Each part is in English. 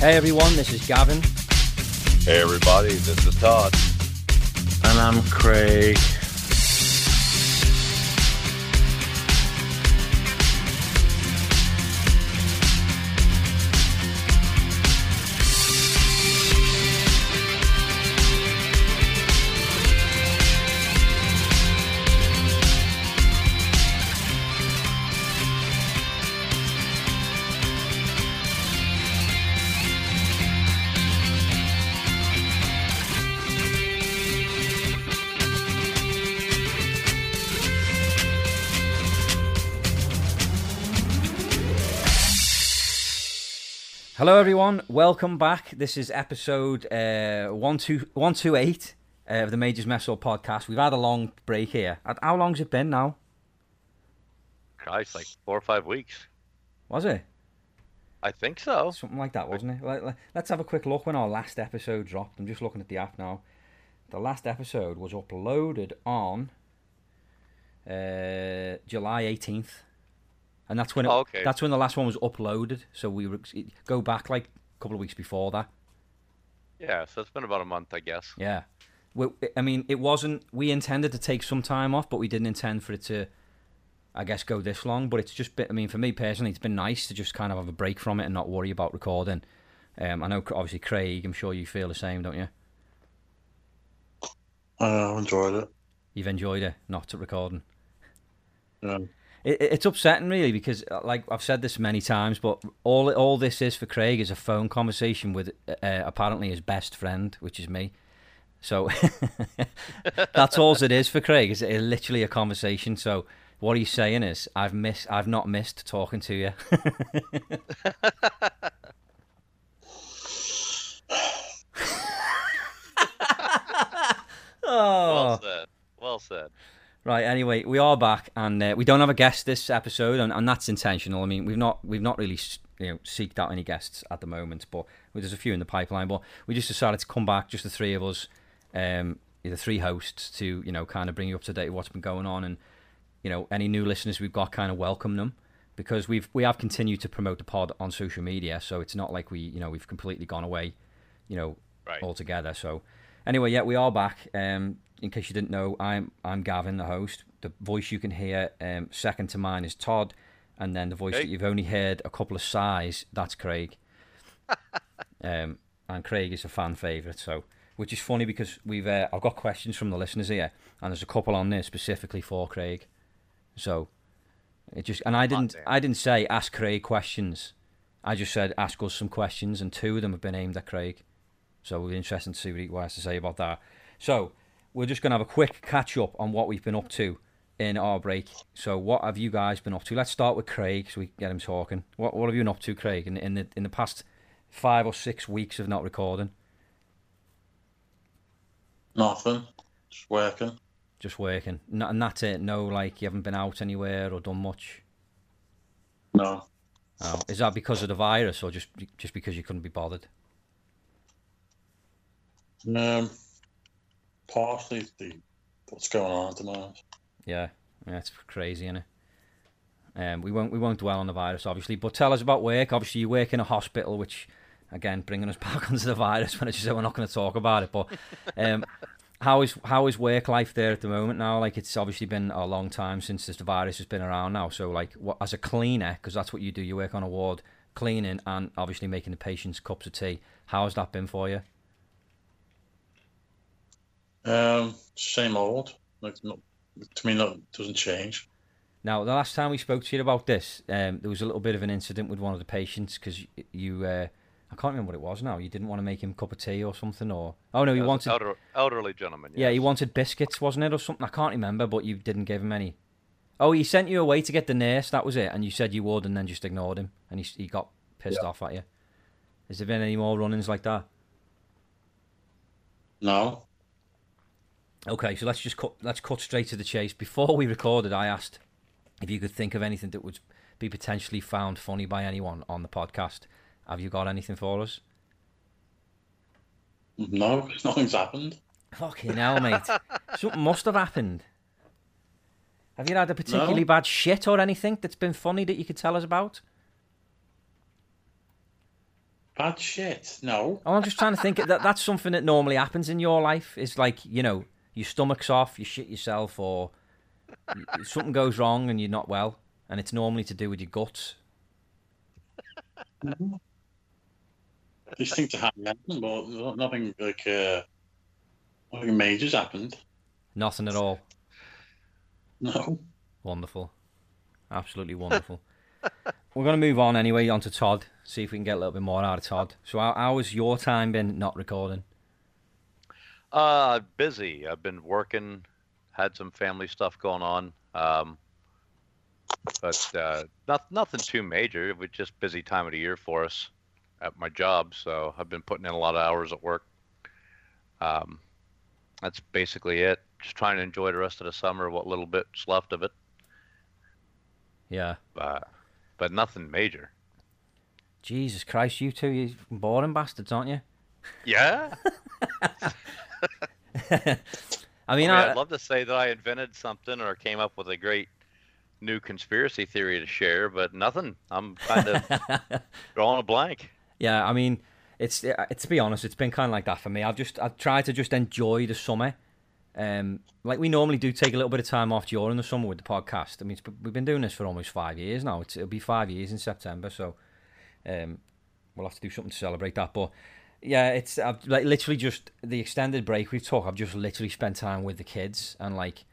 Hey everyone, this is Gavin. Hey everybody, this is Todd. And I'm Craig. Hello everyone, welcome back. This is episode uh, 128 uh, of the Majors Mess Up podcast. We've had a long break here. How long's it been now? Christ, like four or five weeks. Was it? I think so. Something like that, wasn't it? Let- let- Let's have a quick look when our last episode dropped. I'm just looking at the app now. The last episode was uploaded on uh, July 18th, and that's when it, Oh, okay. that's when the last one was uploaded. So we were, go back like a couple of weeks before that. Yeah, so it's been about a month, I guess. Yeah. We, I mean, it wasn't. We intended to take some time off, but we didn't intend for it to, I guess, go this long. But it's just been. I mean, for me personally, it's been nice to just kind of have a break from it and not worry about recording. Um, I know, obviously, Craig. I'm sure you feel the same, don't you? I enjoyed it. You've enjoyed it, not at recording. Yeah. It, it- it's upsetting, really, because uh, like I've said this many times, but all all this is for Craig is a phone conversation with uh, apparently his best friend, which is me. So that's all it is for Craig. Is it literally a conversation? So what he's saying is, I've missed, I've not missed talking to you. oh, Well said. Well said. Right. Anyway, we are back, and uh, we don't have a guest this episode, and, and that's intentional. I mean, we've not we've not really you know seeked out any guests at the moment, but there's a few in the pipeline. But we just decided to come back, just the three of us, um, the three hosts, to you know kind of bring you up to date with what's been going on, and you know any new listeners we've got, kind of welcome them because we've we have continued to promote the pod on social media, so it's not like we you know we've completely gone away, you know, Right. altogether. So anyway, yeah, we are back. Um, in case you didn't know, I'm I'm Gavin, the host. The voice you can hear um, second to mine is Todd, and then the voice Hey. that you've only heard a couple of sighs, that's Craig. um, and Craig is a fan favourite, so which is funny because we've uh, I've got questions from the listeners here, and there's a couple on there specifically for Craig. So it just and I didn't damn. I didn't say ask Craig questions. I just said ask us some questions, and two of them have been aimed at Craig. So it'll be interesting to see what he has to say about that. So we're just going to have a quick catch up on what we've been up to in our break. So what have you guys been up to? Let's start with Craig, so we can get him talking. What what have you been up to, Craig, in, in the in the past five or six weeks of not recording? Nothing. Just working. Just working, no, and that's it. No, like you haven't been out anywhere or done much. No. Oh, is that because of the virus, or just just because you couldn't be bothered? Um, partially the what's going on at the moment. Yeah, yeah, it's crazy, isn't it? Um, we won't we won't dwell on the virus, obviously, but tell us about work. Obviously, you work in a hospital, which again bringing us back onto the virus when I just we're not going to talk about it. But um, how is how is work life there at the moment now? Like it's obviously been a long time since this virus has been around now. So like, what, as a cleaner, because that's what you do, you work on a ward cleaning and obviously making the patients cups of tea. How has that been for you? Um, same old. Like, no, to me, no, it doesn't change. Now, the last time we spoke to you about this, um, there was a little bit of an incident with one of the patients because you, uh, I can't remember what it was now. You didn't want to make him a cup of tea or something, or oh no, he As an wanted, elder, elderly gentleman. yeah, he wanted biscuits, wasn't it, or something? I can't remember, but you didn't give him any. Oh, he sent you away to get the nurse. That was it, and you said you would, and then just ignored him, and he he got pissed off at you. Has there been any more run-ins like that? No. Okay, so let's just cut let's cut straight to the chase. Before we recorded, I asked if you could think of anything that would be potentially found funny by anyone on the podcast. Have you got anything for us? No, nothing's happened. Fucking hell, mate. Something must have happened. Have you had a particularly No. bad shit or anything that's been funny that you could tell us about? Bad shit. No. Oh, I'm just trying to think that that's something that normally happens in your life. Is like you know your stomach's off, you shit yourself, or something goes wrong and you're not well, and it's normally to do with your guts. These things are happening, but nothing like uh, nothing major's happened. Nothing at all. No. Wonderful, absolutely wonderful. We're gonna move on anyway onto Todd. See if we can get a little bit more out of Todd. So how, how has your time been not recording? Uh, busy. I've been working, had some family stuff going on. Um, but uh, not, nothing too major. It was just busy time of the year for us at my job. So I've been putting in a lot of hours at work. Um, that's basically it. Just trying to enjoy the rest of the summer, what little bit's left of it. Yeah. Uh, but nothing major. Jesus Christ, you two, you boring bastards, aren't you? Yeah. I I mean, mean, I, I'd love to say that I invented something or came up with a great new conspiracy theory to share, but nothing. I'm kind of drawing a blank. Yeah, I mean, it's it, to be honest, it's been kind of like that for me. I've just I've tried to just enjoy the summer. Um, like we normally do, take a little bit of time off during the summer with the podcast. I mean, it's, we've been doing this for almost five years now. It's, it'll be five years in September, so um, we'll have to do something to celebrate that. But yeah, it's I've like literally just the extended break we've took. I've just literally spent time with the kids and like,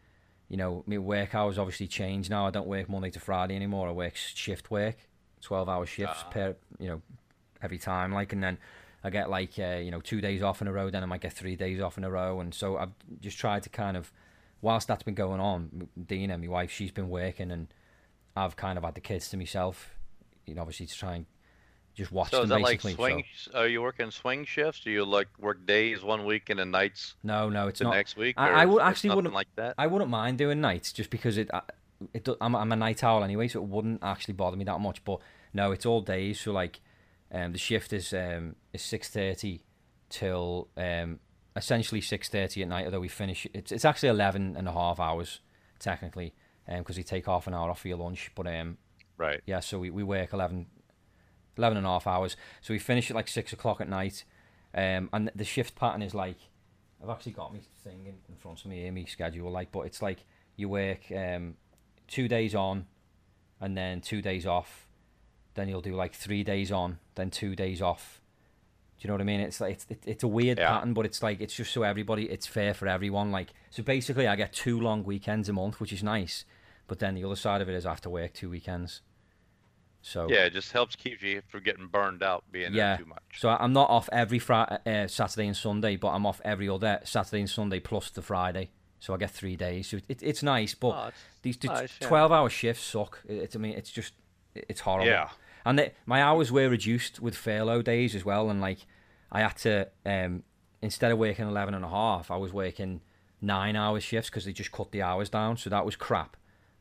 you know, my work hours obviously changed now. I don't work Monday to Friday anymore. I work shift work, twelve hour shifts Ah. per you know every time. Like, and then I get like uh, you know two days off in a row. Then I might get three days off in a row. And so I've just tried to kind of, whilst that's been going on, Dina, my wife, she's been working, and I've kind of had the kids to myself. You know, obviously to try and just watch So is them that like swing? So, Are you working swing shifts? Do you like work days one week and then nights no, no, it's the not. next week? I- I would- actually wouldn't- like that. I wouldn't mind doing nights just because it. It do, I'm, I'm a night owl anyway, so it wouldn't actually bother me that much. But no, it's all days. So like, um, the shift is um is six thirty till um essentially six thirty at night. Although we finish, it's it's actually 11 and a half hours technically, um, because we take half an hour off for your lunch. But um, Right. yeah, so we, we work 11, 11 and a half hours. So we finish at like six o'clock at night. Um, and the shift pattern is like, I've actually got me thing in, in front of me here, me schedule, like, but it's like you work um, two days on and then two days off. Then you'll do like three days on, then two days off. Do you know what I mean? It's like it's, it, it's a weird Yeah. pattern, but it's like it's just so everybody, it's fair for everyone. Like so, basically, I get two long weekends a month, which is nice. But then the other side of it is I have to work two weekends. So Yeah, it just helps keep you from getting burned out being Yeah. there too much. so I'm not off every Friday, uh, Saturday and Sunday, but I'm off every other Saturday and Sunday plus the Friday. So I get three days. So it, it's nice, but Oh, it's these nice, 12 hour shifts suck. It, it's I mean, it's just, it- it's horrible. Yeah. And they, my hours were reduced with furlough days as well. And like, I had to, um, instead of working 11 and a half, I was working nine hour shifts because they just cut the hours down. So that was crap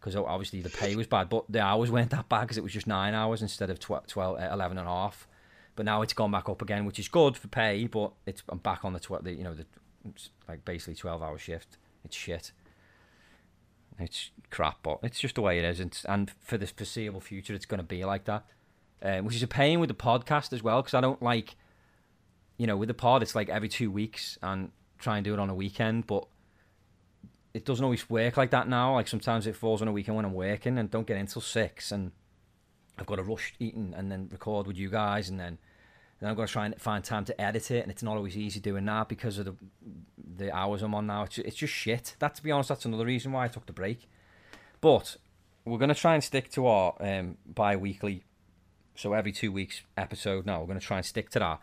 because obviously the pay was bad, but the hours weren't that bad because it was just nine hours instead of 12, 12 uh, 11 and a half. But now it's gone back up again, which is good for pay, but it's I'm back on the, tw- the you know, the like basically 12 hour shift. It's shit. It's crap, but it's just the way it is. And, and for the foreseeable future, it's going to be like that. Um, which is a pain with the podcast as well, because I don't like, you know, with the pod, it's like every two weeks and try and do it on a weekend, but it doesn't always work like that now. Like sometimes it falls on a weekend when I'm working and don't get in till six, and I've got to rush eating and then record with you guys, and then then I've got to try and find time to edit it, and it's not always easy doing that because of the the hours I'm on now. It's it's just shit. That to be honest, that's another reason why I took the break. But we're gonna try and stick to our um, bi-weekly, so every two weeks episode. Now we're gonna try and stick to that.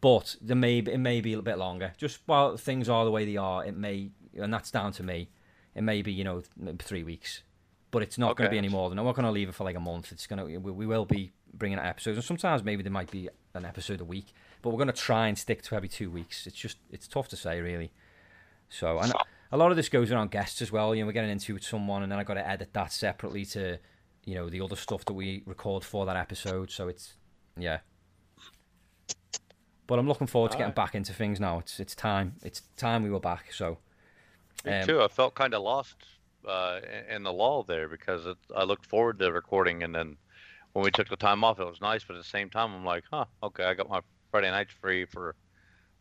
But there may it may be a bit longer. Just while things are the way they are, it may, and that's down to me. It may be you know three weeks, but it's not going to be any more than. I'm not going to leave it for like a month. It's gonna we, we will be bringing out episodes, and sometimes maybe there might be an episode a week. But we're going to try and stick to every two weeks. It's just it's tough to say really. So and a lot of this goes around guests as well. You know, we're getting into with someone, and then I got to edit that separately to, you know, the other stuff that we record for that episode. So it's yeah. But I'm looking forward to getting back into things now. It's it's time. It's time we were back. So Me Um, too. I felt kind of lost uh, in- the lull there because it, I looked forward to recording, and then when we took the time off, it was nice. But at the same time, I'm like, huh, okay, I got my Friday night's free for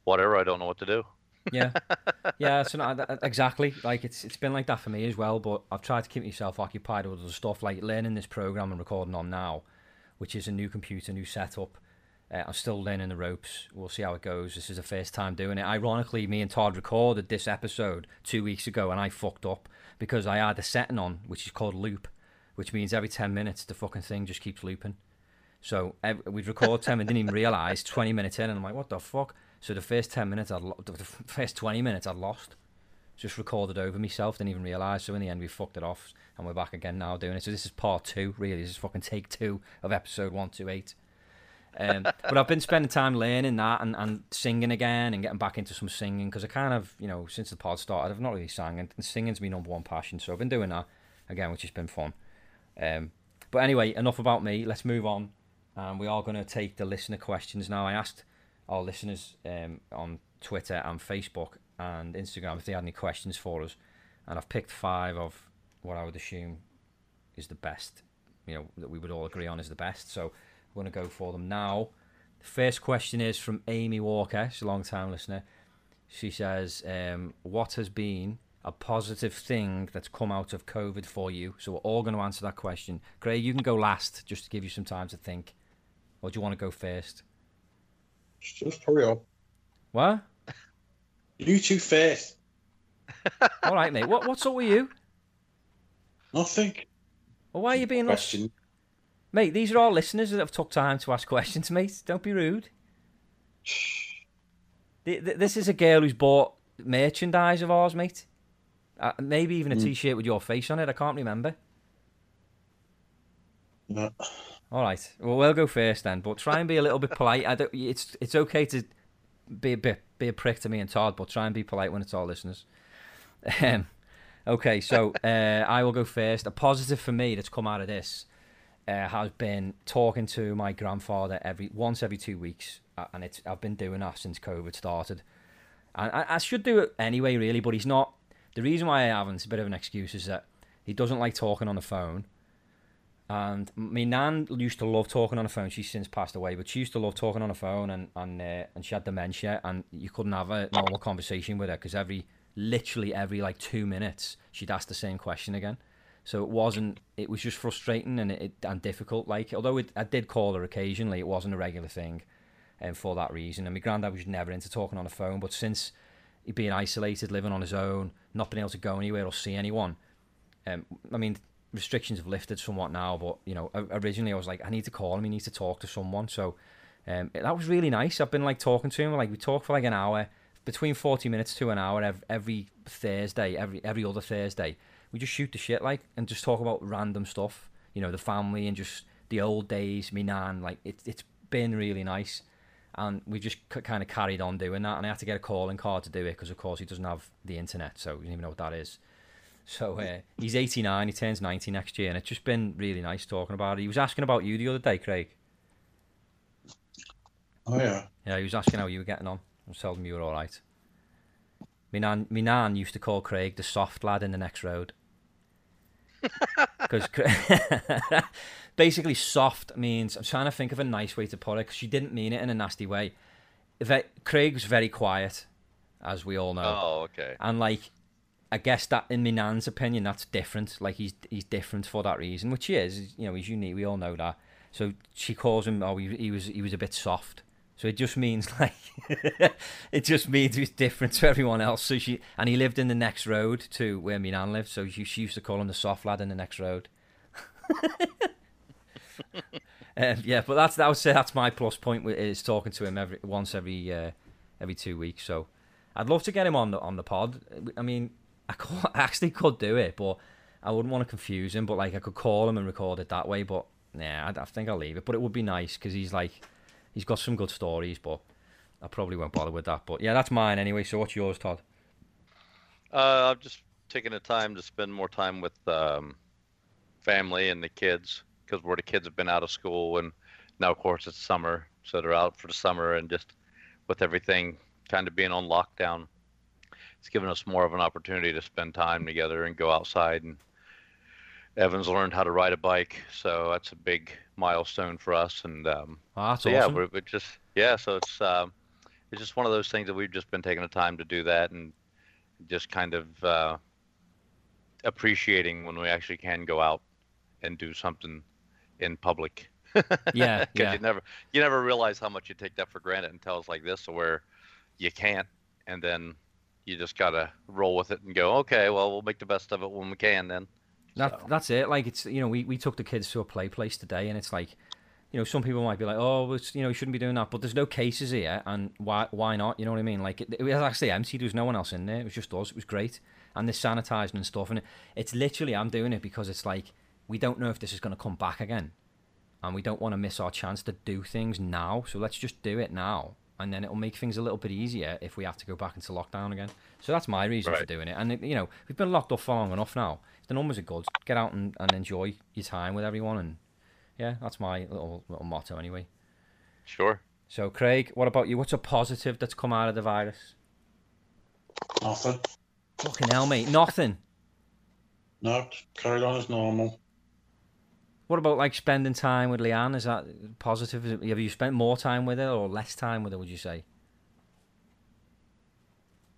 whatever. I don't know what to do. Yeah, yeah. So no, that- exactly. Like it's it's been like that for me as well. But I've tried to keep myself occupied with other stuff, like learning this program and recording on now, which is a new computer, new setup. Uh, I'm still learning the ropes. We'll see how it goes. This is the first time doing it. Ironically, me and Todd recorded this episode two weeks ago, and I fucked up because I had a setting on which is called loop, which means every ten minutes the fucking thing just keeps looping. So ev- we'd record ten and didn't even realise. Twenty minutes in, and I'm like, what the fuck? So the first ten minutes, I'd lo- the first twenty minutes, I'd lost. Just recorded over myself, didn't even realise. So in the end, we fucked it off, and we're back again now doing it. So this is part two, really. This is fucking take two of episode one two eight. Um, but I've been spending time learning that and, and singing again and getting back into some singing because I kind of, you know, since the pod started, I've not really sang and singing's my number one passion. So I've been doing that again, which has been fun. Um, but anyway, enough about me. Let's move on. And we are going to take the listener questions now. I asked our listeners um, on Twitter and Facebook and Instagram if they had any questions for us, and I've picked five of what I would assume is the best. You know that we would all agree on is the best. So we're going to go for them now. The first question is from Amy Walker. She's a long time listener. She says, um, "What has been a positive thing that's come out of COVID for you?" So we're all going to answer that question. Craig, you can go last, just to give you some time to think, or do you want to go first? Just hurry up. What? You two first. All right, mate. What what's up with you? Nothing. Well, why are you being like? Mate? These are all listeners that have took time to ask questions, mate. Don't be rude. Th- th- This is a girl who's bought merchandise of ours, mate. Uh, maybe even a Mm. T-shirt with your face on it. I can't remember. No. All right. Well, we'll go first then, but try and be a little bit polite. I don't, it's it's okay to be a bit be a prick to me and Todd, but try and be polite when it's all listeners. Um, okay, so uh, I will go first. A positive for me that's come out of this uh, has been talking to my grandfather every once every two weeks, and it's I've been doing that since COVID started. And I, I should do it anyway, really, but he's not. The reason why I haven't, it's a bit of an excuse, is that he doesn't like talking on the phone. And my nan used to love talking on the phone. She's since passed away, but she used to love talking on the phone, and and uh, and she had dementia, and you couldn't have a normal conversation with her because every literally every like two minutes she'd ask the same question again. So it wasn't. It was just frustrating and it, and difficult. Like although it, I did call her occasionally, it wasn't a regular thing, and for that reason. And my granddad was never into talking on the phone, but since being isolated, living on his own, not being able to go anywhere or see anyone, um, I mean restrictions have lifted somewhat now, but you know, originally I was like, I need to call him, he needs to talk to someone. So um, that was really nice. I've been like talking to him, like we talk for like an hour, between forty minutes to an hour every, every Thursday, every every other Thursday. We just shoot the shit like and just talk about random stuff, you know, the family and just the old days, me nan. Like it's it's been really nice. And we just c- kind of carried on doing that, and I had to get a calling card to do it because, of course, he doesn't have the internet, so he doesn't even know what that is. So uh, he's 89, he turns 90 next year, and it's just been really nice talking about it. He was asking about you the other day, Craig. Oh yeah. Yeah, he was asking how you were getting on. I was telling him you were all right. Me nan, me nan used to call Craig the soft lad in the next road. Because basically, soft means I'm trying to think of a nice way to put it because she didn't mean it in a nasty way. Craig's very quiet, as we all know. Oh, okay. And like, I guess that in Minan's opinion, that's different. Like he's he's different for that reason, which he is. You know, he's unique. We all know that. So she calls him. Oh, he, he was he was a bit soft. So it just means like it just means he's different to everyone else. So she and he lived in the next road to where my nan lived. So she, she used to call him the soft lad in the next road. um, yeah, but that's that would say that's my plus point is talking to him every once every uh, every two weeks. So I'd love to get him on the on the pod. I mean, I, could, I actually could do it, but I wouldn't want to confuse him. But like, I could call him and record it that way. But yeah, I, I think I'll leave it. But it would be nice because he's like, he's got some good stories. But I probably won't bother with that. But yeah, that's mine anyway. So what's yours, Todd? Uh, I've just taken the time to spend more time with um, family and the kids because where the kids have been out of school and now of course it's summer, so they're out for the summer and just with everything kind of being on lockdown, it's given us more of an opportunity to spend time together and go outside and Evan's learned how to ride a bike, so that's a big milestone for us. And um, Oh, that's so yeah, awesome. we're, we're just yeah. So it's um, it's just one of those things that we've just been taking the time to do that and just kind of uh, appreciating when we actually can go out and do something in public. Yeah, 'Cause yeah. you never you never realize how much you take that for granted until it's like this, where you can't, and then you just gotta roll with it and go, okay, well, we'll make the best of it when we can. Then That, So- That's it. Like it's you know we, we took the kids to a play place today, and it's like, you know, some people might be like, oh, it's, you know, you shouldn't be doing that, but there's no cases here, and why why not? You know what I mean? Like it, it was actually empty. There was no one else in there. It was just us. It was great, and they're sanitizing and stuff, and it, it's literally I'm doing it because it's like we don't know if this is going to come back again, and we don't want to miss our chance to do things now. So let's just do it now, and then it'll make things a little bit easier if we have to go back into lockdown again. So that's my reason for doing it. And it, you know, we've been locked up for long enough now. The numbers are good. Get out and, and enjoy your time with everyone. And yeah, that's my little little motto anyway. sure. So Craig, what about you? What's a positive that's come out of the virus? Nothing. Fucking hell, mate. Nothing. No, carried on as normal. What about like spending time with Leanne? Is that positive? Have you spent more time with her or less time with her? Would you say?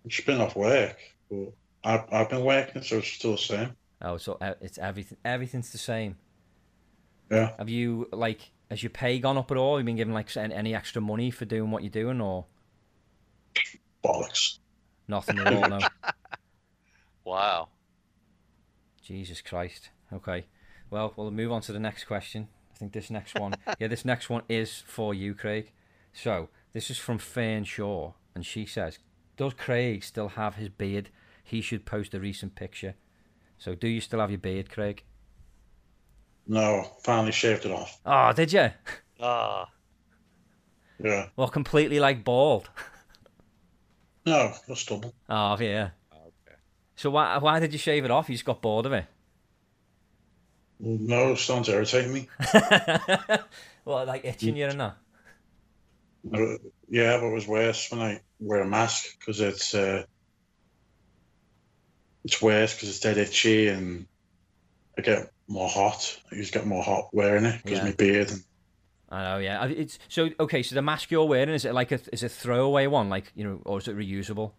She's been off work, but I've, I've been working, so it's still the same. Oh, so e- it's everything. Everything's the same. Yeah. Have you like has your pay gone up at all? Have you been given like any any extra money for doing what you're doing, or Bollocks. nothing at all? No. Wow. Jesus Christ. Okay. Well, we'll move on to the next question. I think this next one, yeah, this next one is for you, Craig. So this is from Fern Shaw, and she says, "Does Craig still have his beard? He should post a recent picture." So, do you still have your beard, Craig? No, finally shaved it off. Oh, did you? Ah. Yeah. Well, completely like bald. No, just stubble. Oh, yeah. okay. So why why did you shave it off? You just got bored of it. No, it's starting to irritate me. well, like itching you and that. Yeah, but it was worse when I wear a mask because it's uh, it's worse because it's dead itchy and I get more hot. I just get more hot wearing it because Yeah. my beard. And, I know, yeah. It's so okay. So the mask you're wearing is it like a is a throwaway one, like you know, or is it reusable?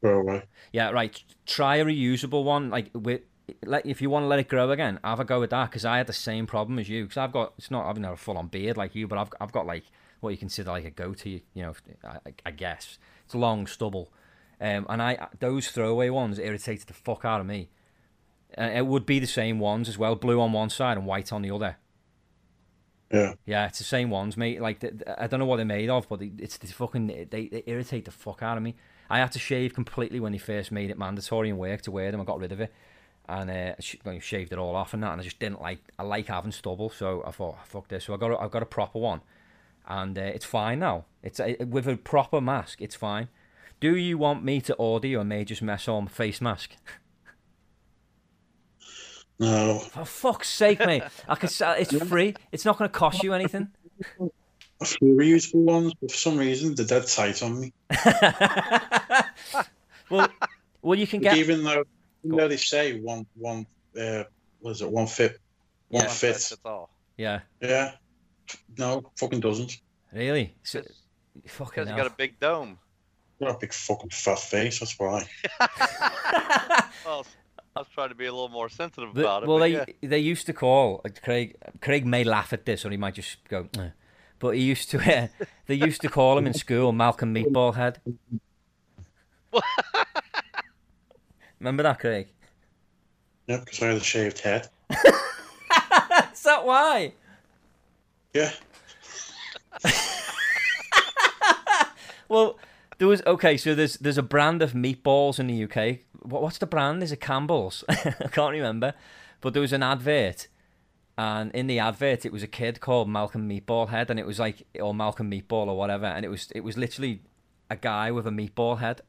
Throwaway. Yeah, right. Try a reusable one. Like with, like if you want to let it grow again, have a go with that. Because I had the same problem as you. Because I've got it's not I've not a full on beard like you, but I've I've got like what you consider like a goatee. You know, I, I guess it's long stubble. Um, and I those throwaway ones irritated the fuck out of me. Uh, it would be the same ones as well, blue on one side and white on the other. Yeah. Yeah, it's the same ones, mate. Like th- th- I don't know what they're made of, but they, it's the fucking they, they irritate the fuck out of me. I had to shave completely when they first made it mandatory in work to wear them. I got rid of it and uh, sh- well, shaved it all off and that. And I just didn't like. I like having stubble, so I thought, fuck this. So I got a, I got a proper one, and uh, it's fine now. It's uh, with a proper mask. It's fine. Do you want me to order you a Major's Mess on face mask? No, For fuck's sake, mate! I can sell. It's free. It's not going to cost you anything. a few reusable ones, but for some reason they're dead tight on me. well, well, you can get. even though, even though they say one one uh, what is it one fit one Yeah. fit. Yeah, Yeah. No, fucking doesn't. really. So, Because fucking you hell. got a big dome. Got a big fucking fat face. That's why. Well, I was trying to be a little more sensitive The- about it. well, they yeah. they used to call like, Craig. Craig may laugh at this, or he might just go. "Eh." But he used to. Uh, they used to call him in school Malcolm Meatball Head. Remember that, Craig? Yeah, because I had a shaved head. Is that why? Yeah. Well, there was okay. So there's there's a brand of meatballs in the UK. What, what's the brand? Is it Campbell's? I can't remember. But there was an advert, and in the advert it was a kid called Malcolm Meatball Head, and it was like or Malcolm Meatball or whatever, and it was it was literally a guy with a meatball head.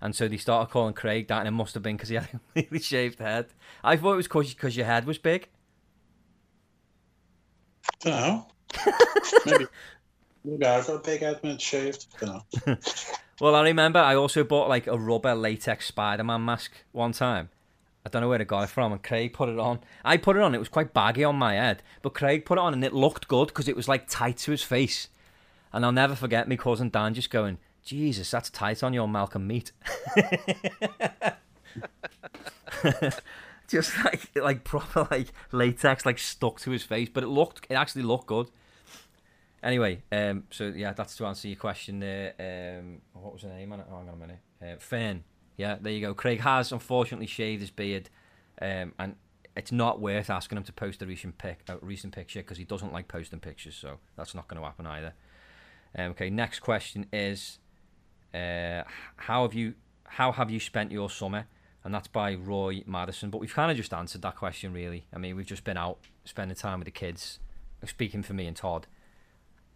And so they started calling Craig that, and it must have been because he had a completely shaved head. I thought it was because your head was big. I don't know. maybe. I've got a big head shaved. Well, I remember I also bought like a rubber latex Spider Man mask one time, I don't know where I got it from, and Craig put it on. I put it on. It was quite baggy on my head, but Craig put it on, and it looked good because it was like tight to his face. And I'll never forget me cousin Dan just going, "Jesus, that's tight on your Malcolm meat." just like like proper like latex like stuck to his face, but it looked it actually looked good. Anyway, um, so yeah, that's to answer your question there. Um, what was her name on it? Oh, hang on a minute. Uh, Fern. Yeah, there you go. Craig has unfortunately shaved his beard, um, and it's not worth asking him to post a recent pic, a recent picture, because he doesn't like posting pictures. So that's not going to happen either. Um, okay, next question is, uh, how have you how have you spent your summer? And that's by Roy Madison. But we've kind of just answered that question, really. I mean, we've just been out spending time with the kids. Speaking for me and Todd,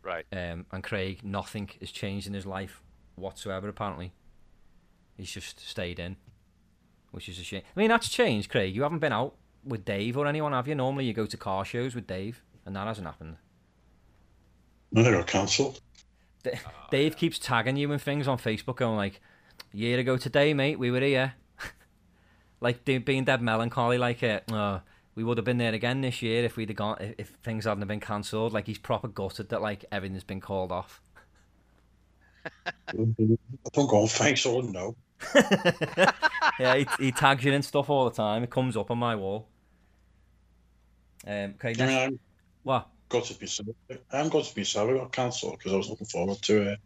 Right. um, and Craig, nothing has changed in his life whatsoever. Apparently, he's just stayed in, which is a shame. I mean, that's changed, Craig. You haven't been out with Dave or anyone, have you? Normally, you go to car shows with Dave, and that hasn't happened. No, they got cancelled. D- Dave keeps tagging you and things on Facebook, going like, "A year ago today, mate, we were here." like being dead melancholy, like uh, oh, we would have been there again this year if we'd have gone if, if things hadn't have been cancelled. Like he's proper gutted that like everything's been called off. I don't go on face or no. yeah, he, he tags you and stuff all the time. It comes up on my wall. Um, okay, I mean, next, I'm what? gutted myself. I'm gutted myself. I got cancelled because I was looking forward to uh,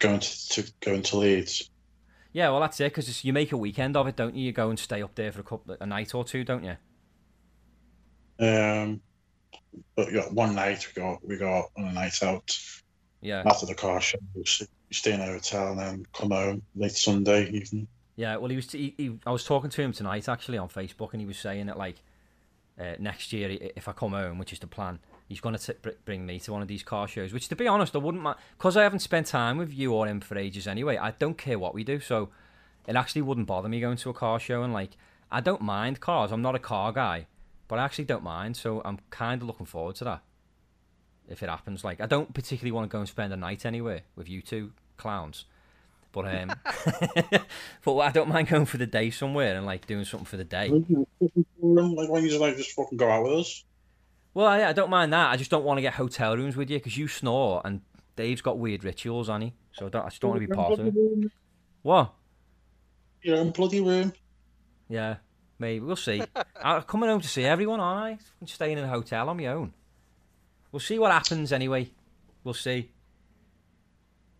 going to, to going to Leeds. Yeah, well that's it because you make a weekend of it, don't you? You go and stay up there for a couple, a night or two, don't you? Um, but yeah, one night we got we got on a night out Yeah, after the car show. We stay in a hotel and then come home late Sunday evening. yeah. Well, he was. He, he, I was talking to him tonight actually on Facebook, and he was saying that like uh, next year, if I come home, which is the plan, he's going to bring me to one of these car shows. Which, to be honest, I wouldn't mind because I haven't spent time with you or him for ages anyway. I don't care what we do, so it actually wouldn't bother me going to a car show. And like, I don't mind cars. I'm not a car guy, but I actually don't mind. So I'm kind of looking forward to that. If it happens, like I don't particularly want to go and spend a night anywhere with you two clowns, but um, but I don't mind going for the day somewhere and like doing something for the day. Like why you just like just fucking go out with us? Well, I, I don't mind that. I just don't want to get hotel rooms with you because you snore and Dave's got weird rituals, he? So I, don't, I just don't want to be part of it. What? Your own bloody room. Yeah, maybe we'll see. I'm coming home to see everyone, aren't I? I'm staying in a hotel on my own. We'll see what happens anyway. We'll see.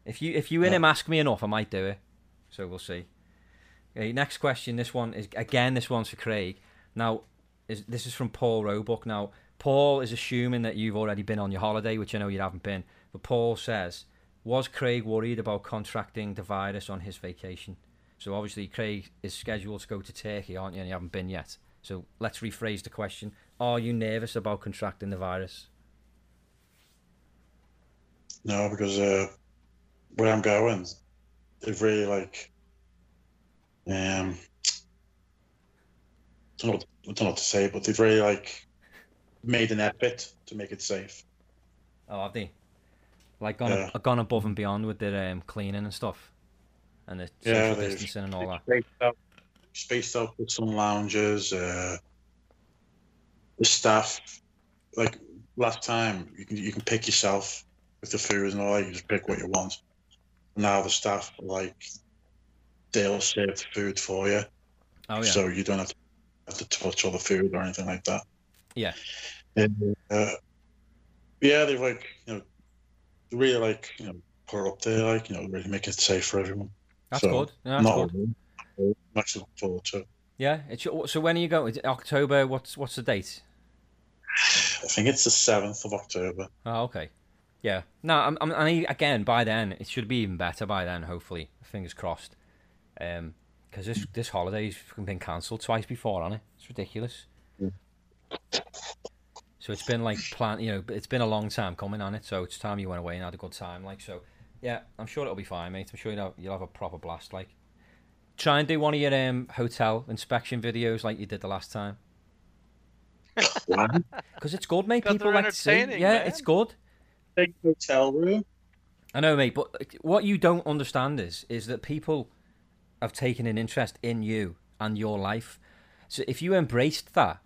If you if you in him ask me enough, I might do it. So we'll see. Okay, next question. This one is again. This one's for Craig. Now, is this is from Paul Roebuck. Now, Paul is assuming that you've already been on your holiday, which I know you haven't been. But Paul says, was Craig worried about contracting the virus on his vacation? So obviously, Craig is scheduled to go to Turkey, aren't you? And you haven't been yet. So let's rephrase the question: Are you nervous about contracting the virus? No, because uh, where I'm going, they've really like um I don't know, I don't know what to say, but they've really like made an effort to make it safe. Oh, have they? Like gone, Yeah. gone above and beyond with their um, cleaning and stuff, and the social Yeah, they've- distancing and all that. Spaced out, spaced out with some lounges. Uh, the staff, like last time, you can you can pick yourself with the food and all. that, You just pick what you want. Now the staff like they'll serve the food for you, Oh yeah. so you don't have to, have to touch all the food or anything like that. Yeah. And, uh, yeah, they've like you know really like you know put up there, like you know really make it safe for everyone. That's so, good. Yeah, that's Not good. I'm actually looking forward to. Yeah. It's, so when are you going? October. What's what's the date? I think it's the seventh of October. Oh, okay. Yeah. No, I'm, I'm, and again, by then it should be even better. By then, hopefully, fingers crossed. Um, because this this holiday's been cancelled twice before, hasn't it? It's ridiculous. Mm. So it's been like plan, you know, it's been a long time coming on it. So it's time you went away and had a good time. Like so, yeah, I'm sure it'll be fine, mate. I'm sure you'll have, you'll have a proper blast. Like, try and do one of your um hotel inspection videos like you did the last time. Because it's good, mate. People like to see. Yeah, man. it's good. big hotel room. I know, mate, but what you don't understand is is that people have taken an interest in you and your life. So if you embraced that,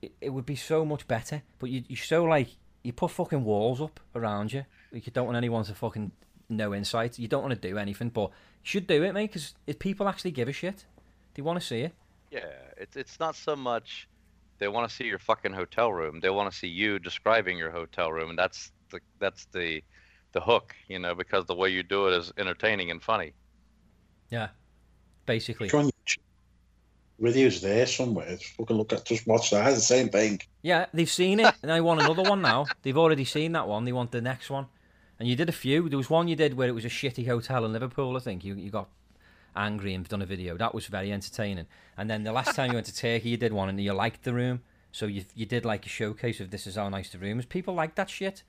it, it would be so much better. But you you so like you put fucking walls up around you. Like you don't want anyone to fucking know insight. You don't want to do anything, but you should do it, mate. Because if people actually give a shit, they want to see it. Yeah, it's it's not so much they want to see your fucking hotel room. They want to see you describing your hotel room, and that's the that's the the hook, you know, because the way you do it is entertaining and funny. Yeah, basically. It's on YouTube. Videos there somewhere. Just fucking look at, just watch that. It's the same thing. Yeah, they've seen it, and they want another one now. They've already seen that one. They want the next one. And you did a few. There was one you did where it was a shitty hotel in Liverpool. I think you you got angry and done a video. That was very entertaining. And then the last time you went to Turkey, you did one, and you liked the room. So you you did like a showcase of this is how nice the room is. People like that shit.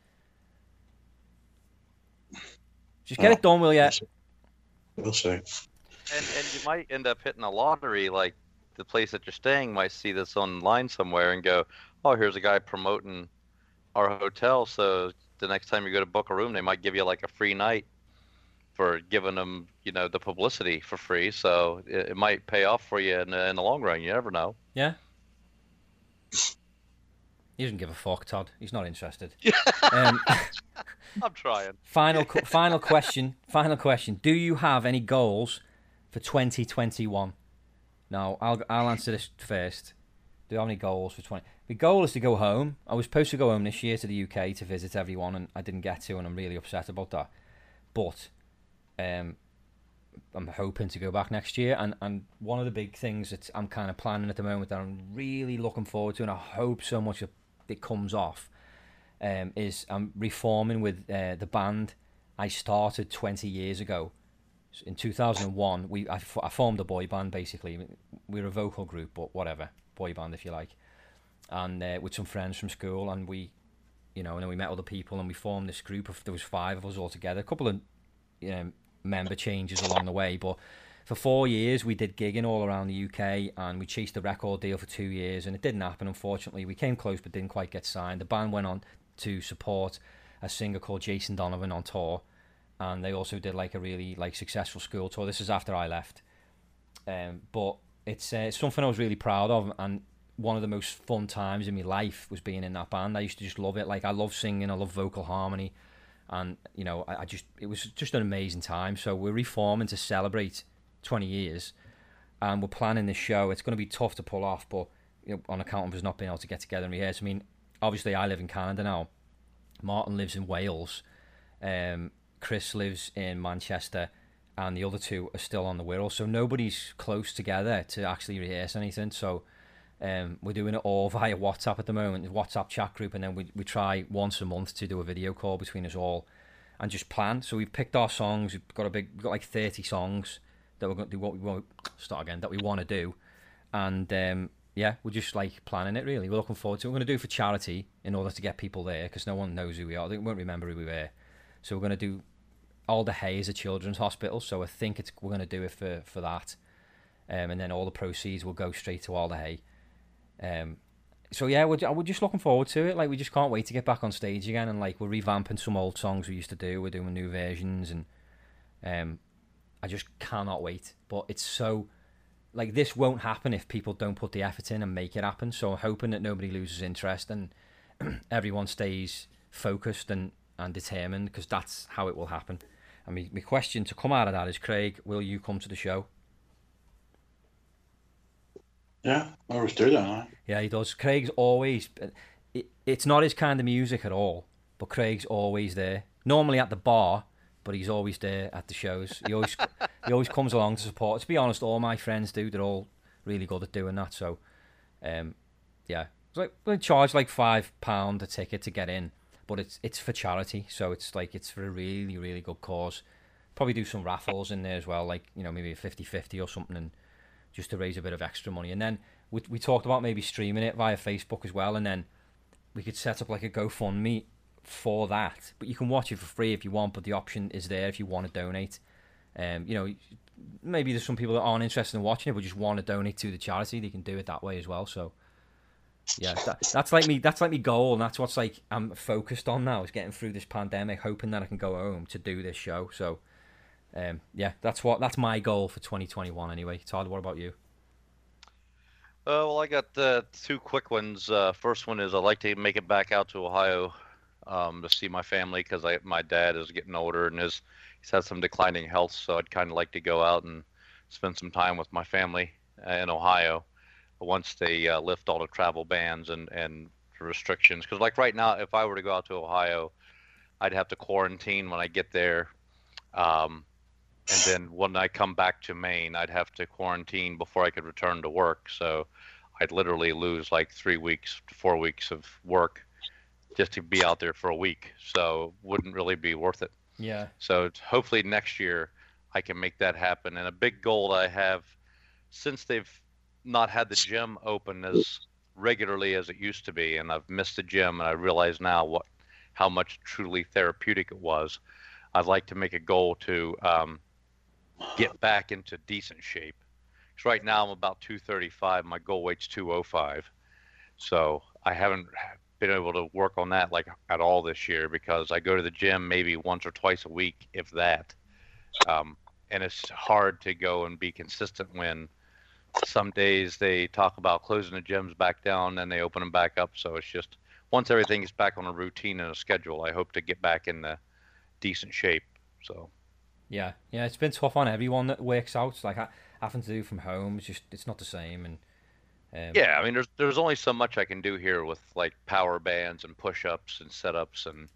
Just get Oh. it done, will you? We'll see. And and you might end up hitting a lottery like the place that you're staying might see this online somewhere and go, "Oh, here's a guy promoting our hotel." So the next time you go to book a room, they might give you like a free night for giving them, you know, the publicity for free. So it, it might pay off for you in the, in the long run. You never know. Yeah. He doesn't give a fuck, Todd. He's not interested. um, I'm trying. final, final question. Final question. Do you have any goals for 2021? Now, I'll I'll answer this first. Do you have any goals for 20? The goal is to go home. I was supposed to go home this year to the UK to visit everyone, and I didn't get to, and I'm really upset about that. But um, I'm hoping to go back next year, and, and one of the big things that I'm kind of planning at the moment that I'm really looking forward to, and I hope so much it comes off, um, is I'm reforming with uh, the band I started 20 years ago. In 2001, we I, I formed a boy band basically. We're a vocal group, but whatever, boy band if you like, and uh, with some friends from school, and we, you know, and then we met other people, and we formed this group of there was five of us all together. A couple of, you know, member changes along the way, but for four years we did gigging all around the UK and we chased a record deal for two years and it didn't happen unfortunately. We came close but didn't quite get signed. The band went on to support a singer called Jason Donovan on tour and they also did like a really like successful school tour. This is after I left. Um, but it's uh, something I was really proud of and one of the most fun times in my life was being in that band. I used to just love it. Like I love singing I love vocal harmony and you know I, I just it was just an amazing time. So we're reforming to celebrate 20 years and we're planning this show. It's going to be tough to pull off but you know, on account of us not being able to get together and rehearse I mean obviously I live in Canada now. Martin lives in Wales. Um, Chris lives in Manchester and the other two are still on the Wirral so nobody's close together to actually rehearse anything so um, we're doing it all via WhatsApp at the moment, WhatsApp chat group, and then we, we try once a month to do a video call between us all and just plan. So we've picked our songs. We've got a big, we've got like thirty songs that we're going to do. What we want start again that we want to do, and um, yeah, we're just like planning it. Really, we're looking forward to. it. We're going to do for charity in order to get people there because no one knows who we are. They won't remember who we were. So we're going to do. Alder Hey is a children's hospital, so I think it's we're going to do it for for that, um, and then all the proceeds will go straight to Alder Hey. Um, so yeah, we're, we're just looking forward to it. Like we just can't wait to get back on stage again, and like we're revamping some old songs we used to do. We're doing new versions, and um, I just cannot wait. But it's so like this won't happen if people don't put the effort in and make it happen. So I'm hoping that nobody loses interest and everyone stays focused and and determined because that's how it will happen. And my, my question to come out of that is, Craig, will you come to the show? Yeah, I always do that. I? Yeah, he does. Craig's always. It, it's not his kind of music at all, but Craig's always there. Normally at the bar, but he's always there at the shows. He always he always comes along to support. To be honest, all my friends do. They're all really good at doing that. So, um, yeah, it's like we charge like five pound a ticket to get in, but it's it's for charity. So it's like it's for a really really good cause. Probably do some raffles in there as well, like you know maybe a 50-50 or something, and just to raise a bit of extra money. And then we, we talked about maybe streaming it via Facebook as well, and then we could set up like a GoFundMe for that. But you can watch it for free if you want, but the option is there if you want to donate. Um, you know, maybe there's some people that aren't interested in watching it, but just want to donate to the charity. They can do it that way as well. So. Yeah, that, that's like me. That's like me goal, and that's what's like I'm focused on now is getting through this pandemic, hoping that I can go home to do this show. So, um, yeah, that's what that's my goal for 2021 anyway. Todd, what about you? Uh, well, I got uh, two quick ones. Uh, first one is I'd like to make it back out to Ohio um, to see my family because my dad is getting older and is he's had some declining health. So I'd kind of like to go out and spend some time with my family in Ohio once they uh, lift all the travel bans and and restrictions. Because like right now, if I were to go out to Ohio, I'd have to quarantine when I get there. Um, and then when I come back to Maine, I'd have to quarantine before I could return to work. So I'd literally lose like three weeks to four weeks of work just to be out there for a week. So wouldn't really be worth it. Yeah. So hopefully next year I can make that happen. And a big goal I have since they've not had the gym open as regularly as it used to be, and I've missed the gym, and I realize now what how much truly therapeutic it was. I'd like to make a goal to um, get back into decent shape. Because right now I'm about 235. My goal weight's 205. So I haven't been able to work on that like at all this year because I go to the gym maybe once or twice a week, if that. Um, and it's hard to go and be consistent when some days they talk about closing the gyms back down and they open them back up. So it's just once everything is back on a routine and a schedule, I hope to get back in the decent shape. So yeah, yeah, it's been tough on everyone that works out. Like having to do from home, it's just it's not the same. And um, yeah, I mean, there's there's only so much I can do here with like power bands and push-ups and setups, and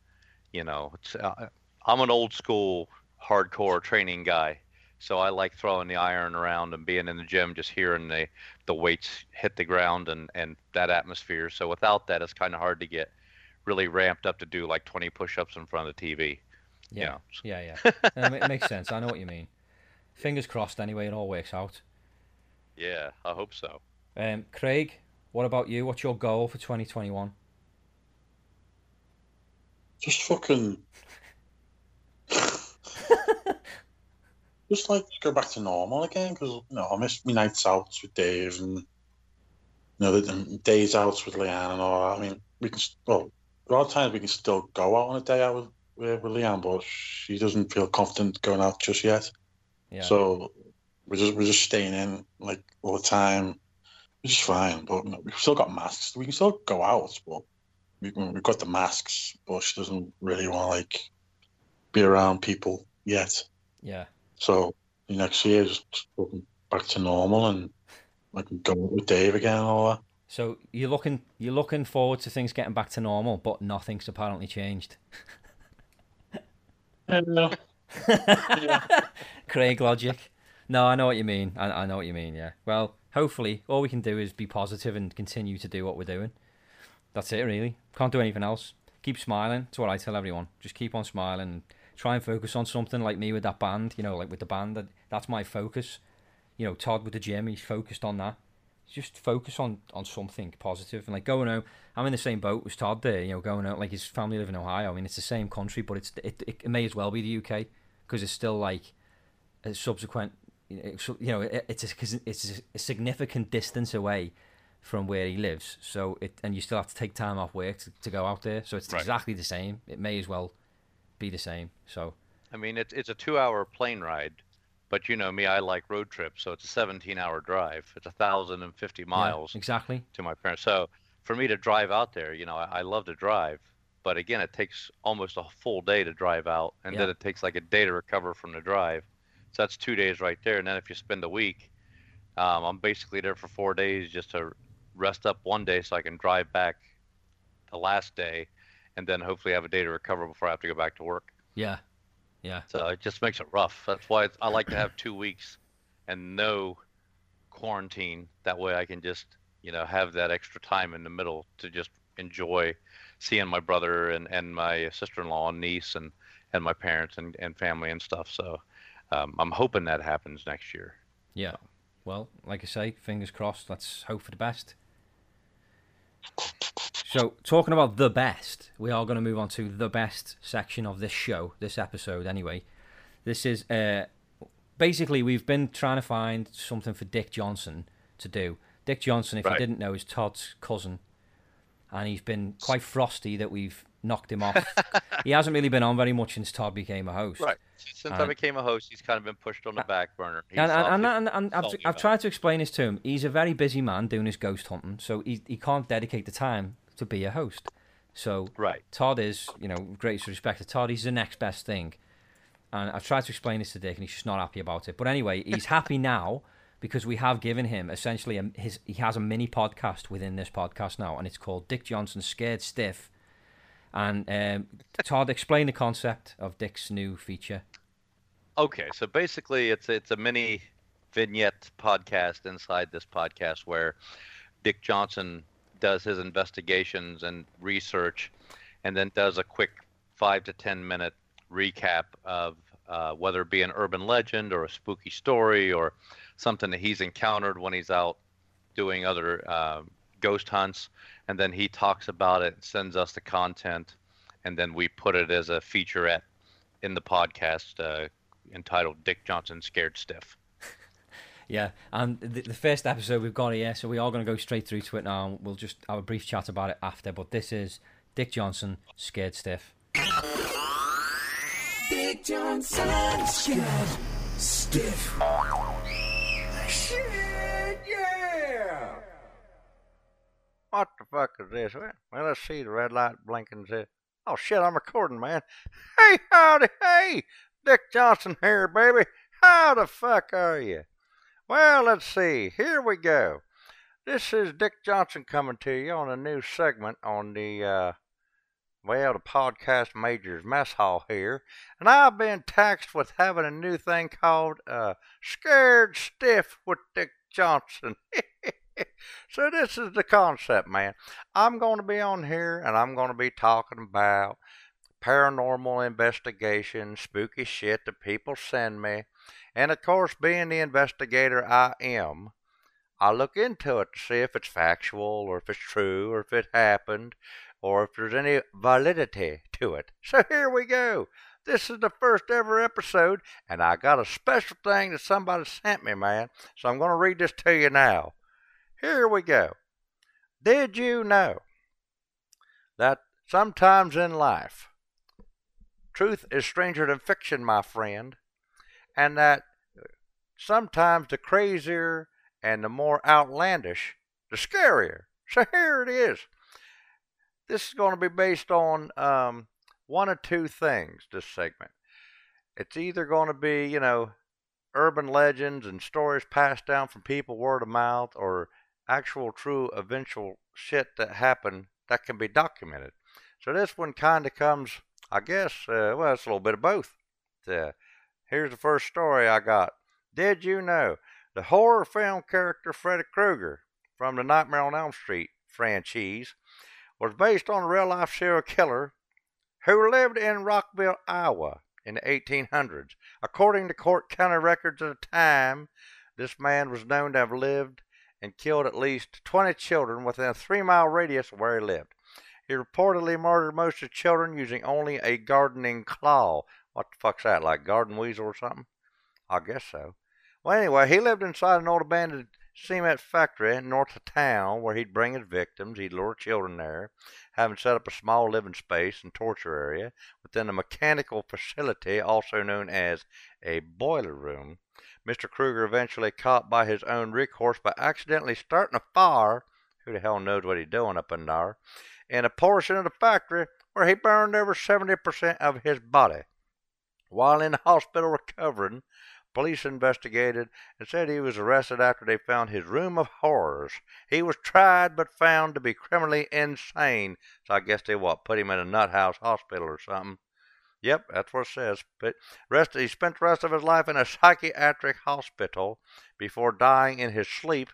you know, uh, I'm an old school hardcore training guy, so I like throwing the iron around and being in the gym, just hearing the the weights hit the ground and and that atmosphere. So without that, it's kind of hard to get really ramped up to do like 20 push-ups in front of the TV. Yeah, yeah, yeah. yeah. it makes sense. I know what you mean. Fingers crossed. Anyway, it all works out. Yeah, I hope so. Um, Craig, what about you? What's your goal for 2021? Just fucking. just like go back to normal again because you know I miss my nights out with Dave and you know the, days out with Leanne and all that. I mean, we can well a lot of times we can still go out on a day out with with, with Leanne, but she doesn't feel confident going out just yet. Yeah. So we're just we're just staying in like all the time, which is fine. But we've still got masks. We can still go out, but we, we've got the masks. But she doesn't really want to like be around people yet. Yeah. So next year, just back to normal and I can go with Dave again and all that. So you're looking you're looking forward to things getting back to normal, but nothing's apparently changed. Hello. yeah. Craig logic. No, I know what you mean. I, I know what you mean. Yeah. Well, hopefully, all we can do is be positive and continue to do what we're doing. That's it, really. Can't do anything else. Keep smiling. That's what I tell everyone. Just keep on smiling. Try and focus on something like me with that band. You know, like with the band. That that's my focus. You know, Todd with the gym. He's focused on that just focus on on something positive and like going out. I'm in the same boat as Todd there. You know, going out like his family live in Ohio. I mean, it's the same country, but it's it, it, may as well be the UK because it's still like a subsequent. Eh, you know, it, it's a, it's a significant distance away from where he lives. So it and you still have to take time off work to, to go out there. So it's right. exactly the same. It may as well be the same. So I mean, it's it's a two hour plane ride but you know me, I like road trips, so it's a 17-hour drive. It's a thousand and fifty miles yeah, exactly to my parents. So for me to drive out there, you know, I, I, love to drive, but again, it takes almost a full day to drive out, and yeah. then it takes like a day to recover from the drive. So that's two days right there. And then if you spend a week, um, I'm basically there for four days just to rest up one day so I can drive back the last day, and then hopefully have a day to recover before I have to go back to work. Yeah, yeah. So it just makes it rough. That's why I like to have two weeks and no quarantine. That way I can just, you know, have that extra time in the middle to just enjoy seeing my brother and, and my sister-in-law and niece and, and my parents and, and family and stuff. So um, I'm hoping that happens next year. Yeah. Well, like I say, fingers crossed. Let's hope for the best. So, talking about the best, we are going to move on to the best section of this show, this episode, anyway. This is uh, basically we've been trying to find something for Dick Johnson to do. Dick Johnson, if right. you didn't know, is Todd's cousin, and he's been quite frosty that we've knocked him off. he hasn't really been on very much since Todd became a host. Right. Since I became a host, he's kind of been pushed on the back burner. He's And, and, and, and, and I've, I've tried to explain this to him. He's a very busy man doing his ghost hunting, so he, he can't dedicate the time to be a host. So. Right. Todd is, you know, greatest respect to Todd. He's the next best thing. And I've tried to explain this to Dick, and he's just not happy about it. But anyway, he's happy now because we have given him essentially a, his. He has a mini podcast within this podcast now, and it's called Dick Johnson Scared Stiff. And um, Todd, explain the concept of Dick's new feature. Okay, so basically, it's it's a mini vignette podcast inside this podcast where Dick Johnson does his investigations and research, and then does a quick five to ten minute recap of uh, whether it be an urban legend or a spooky story or something that he's encountered when he's out doing other uh, ghost hunts, and then he talks about it, sends us the content, and then we put it as a featurette in the podcast uh, entitled "Dick Johnson Scared Stiff." Yeah, and the, the first episode we've got here, so we are going to go straight through to it now. and We'll just have a brief chat about it after. But this is Dick Johnson, Scared Stiff. Dick Johnson, scared stiff. Shit, yeah! What the fuck is this? Well, well, let's see. The red light blinking says, Oh shit, I'm recording, man. Hey, howdy, hey! Dick Johnson here, baby. How the fuck are you? Well, let's see. Here we go. This is Dick Johnson coming to you on a new segment on the, uh, well, the podcast majors mess hall here. And I've been taxed with having a new thing called, uh, Scared Stiff with Dick Johnson. so this is the concept, man. I'm going to be on here and I'm going to be talking about paranormal investigation, spooky shit that people send me. And of course, being the investigator I am, I look into it to see if it's factual or if it's true or if it happened or if there's any validity to it. So here we go. This is the first ever episode, and I got a special thing that somebody sent me, man. So I'm going to read this to you now. Here we go. Did you know that sometimes in life, truth is stranger than fiction, my friend, and that sometimes the crazier and the more outlandish, the scarier. So here it is. This is going to be based on um, one or two things, this segment. It's either going to be, you know, urban legends and stories passed down from people word of mouth or actual true eventual shit that happened that can be documented. So this one kind of comes, I guess, uh, well, it's a little bit of both. Uh, here's the first story I got. Did you know the horror film character Freddy Krueger from the Nightmare on Elm Street franchise was based on a real life serial killer who lived in Rockville, Iowa in the 1800s. According to court county records at the time, this man was known to have lived and killed at least 20 children within a three mile radius of where he lived. He reportedly murdered most of the children using only a gardening claw. What the fuck's that, like garden weasel or something? I guess so. Well, anyway, he lived inside an old abandoned cement factory north of town where he'd bring his victims. He'd lure children there, having set up a small living space and torture area within a mechanical facility also known as a boiler room. Mr. Krueger eventually caught by his own recourse by accidentally starting a fire. Who the hell knows what he's doing up in there? In a portion of the factory where he burned over 70% of his body. While in hospital recovering, police investigated and said he was arrested after they found his room of horrors. He was tried but found to be criminally insane. So I guess they what put him in a nut house hospital or something. Yep, that's what it says. But rest he spent the rest of his life in a psychiatric hospital before dying in his sleep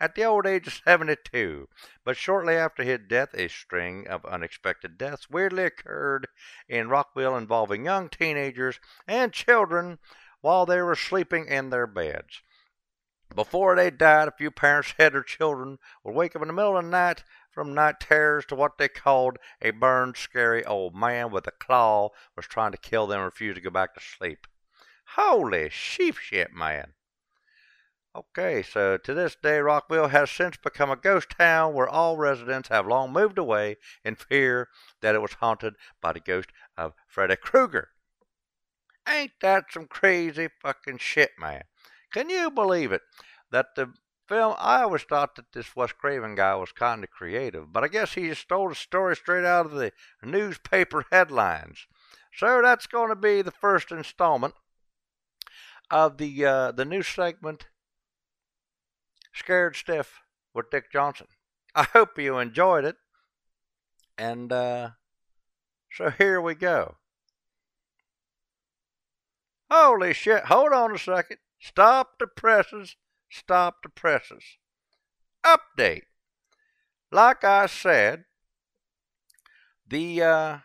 at the old age of 72. But shortly after his death, a string of unexpected deaths weirdly occurred in Rockville involving young teenagers and children while they were sleeping in their beds. Before they died, a few parents said their children would wake up in the middle of the night from night terrors to what they called a burned, scary old man with a claw was trying to kill them and refused to go back to sleep. Holy sheep shit, man. Okay, so to this day, Rockville has since become a ghost town where all residents have long moved away in fear that it was haunted by the ghost of Freddy Krueger. Ain't that some crazy fucking shit, man? Can you believe it? That the film, I always thought that this Wes Craven guy was kind of creative, but I guess he just stole the story straight out of the newspaper headlines. So that's going to be the first installment of the uh, the new segment, Scared Stiff with Dick Johnson. I hope you enjoyed it, and uh, so here we go. Holy shit! Hold on a second. Stop the presses. Stop the presses. Update. Like I said, the uh,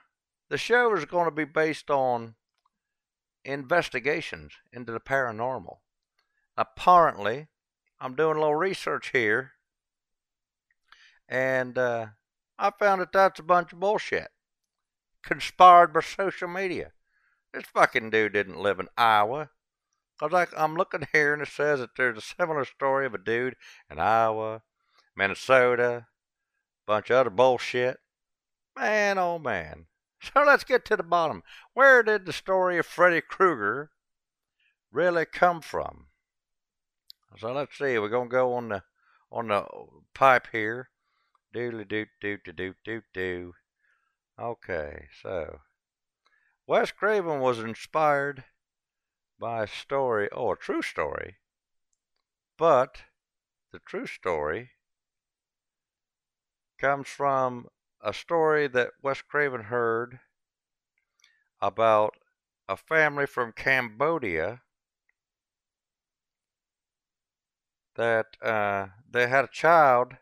the show is going to be based on investigations into the paranormal. Apparently, I'm doing a little research here, and uh, I found that that's a bunch of bullshit. Conspired by social media. This fucking dude didn't live in Iowa. Cause I, I'm looking here and it says that there's a similar story of a dude in Iowa, Minnesota, bunch of other bullshit. Man, oh man. So let's get to the bottom. Where did the story of Freddy Krueger really come from? So let's see. We're gonna go on the on the pipe here. Doodly doo doo doo doo doo doo. Okay, so Wes Craven was inspired by a story, oh, a true story, but the true story comes from a story that Wes Craven heard about a family from Cambodia that uh, they had a child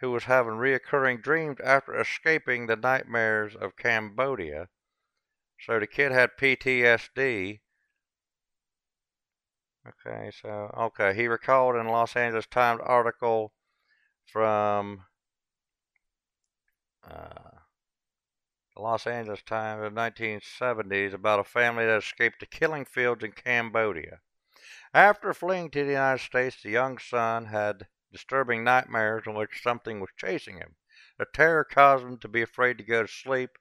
who was having reoccurring dreams after escaping the nightmares of Cambodia. So the kid had PTSD. Okay, so, okay, he recalled in Los Angeles Times article from uh, the Los Angeles Times of the 1970s about a family that escaped the killing fields in Cambodia. After fleeing to the United States, the young son had disturbing nightmares in which something was chasing him. The terror caused him to be afraid to go to sleep,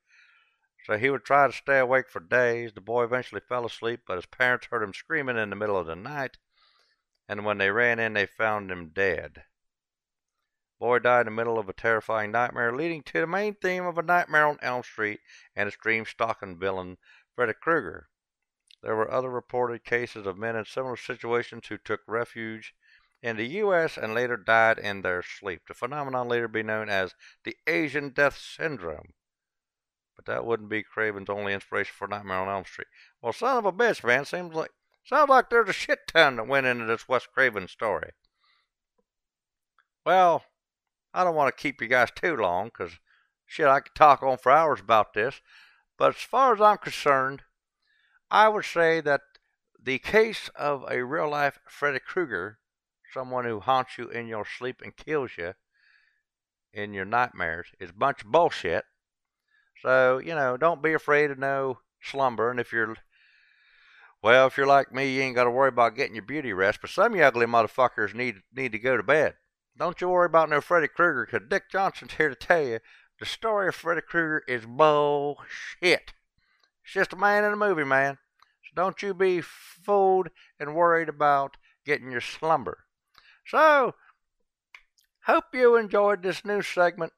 so he would try to stay awake for days. The boy eventually fell asleep, but his parents heard him screaming in the middle of the night, and when they ran in, they found him dead. Boy died in the middle of a terrifying nightmare, leading to the main theme of A Nightmare on Elm Street and its dream stalking villain, Freddy Krueger. There were other reported cases of men in similar situations who took refuge in the U.S. and later died in their sleep. The phenomenon later be known as the Asian Death Syndrome. But that wouldn't be Craven's only inspiration for Nightmare on Elm Street. Well, son of a bitch, man, seems like sounds like there's a shit ton that went into this Wes Craven story. Well, I don't want to keep you guys too long, 'cause shit, I could talk on for hours about this. But as far as I'm concerned, I would say that the case of a real life Freddy Krueger, someone who haunts you in your sleep and kills you in your nightmares, is a bunch of bullshit. So, you know, don't be afraid of no slumber. And if you're, well, if you're like me, you ain't got to worry about getting your beauty rest. But some ugly motherfuckers need, need to go to bed. Don't you worry about no Freddy Krueger, 'cause Dick Johnson's here to tell you the story of Freddy Krueger is bullshit. It's just a man in a movie, man. So don't you be fooled and worried about getting your slumber. So, hope you enjoyed this new segment.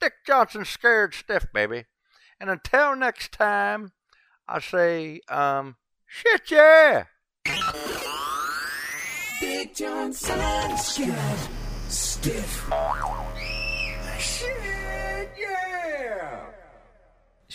Dick Johnson scared stiff, baby. And until next time, I say, um, shit yeah! Big Johnson scared stiff.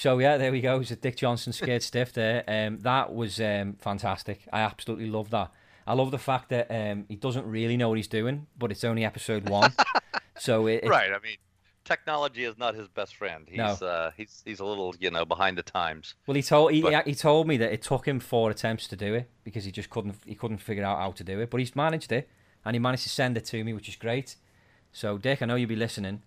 So yeah, there we go. It was a Dick Johnson scared stiff there. Um, that was um, fantastic. I absolutely love that. I love the fact that um, he doesn't really know what he's doing, but it's only episode one. so it, it- Right. I mean, technology is not his best friend. He's No. uh, he's he's a little you know behind the times. Well, he told he, But- he told me that it took him four attempts to do it because he just couldn't he couldn't figure out how to do it. But he's managed it, and he managed to send it to me, which is great. So, Dick, I know you'll be listening.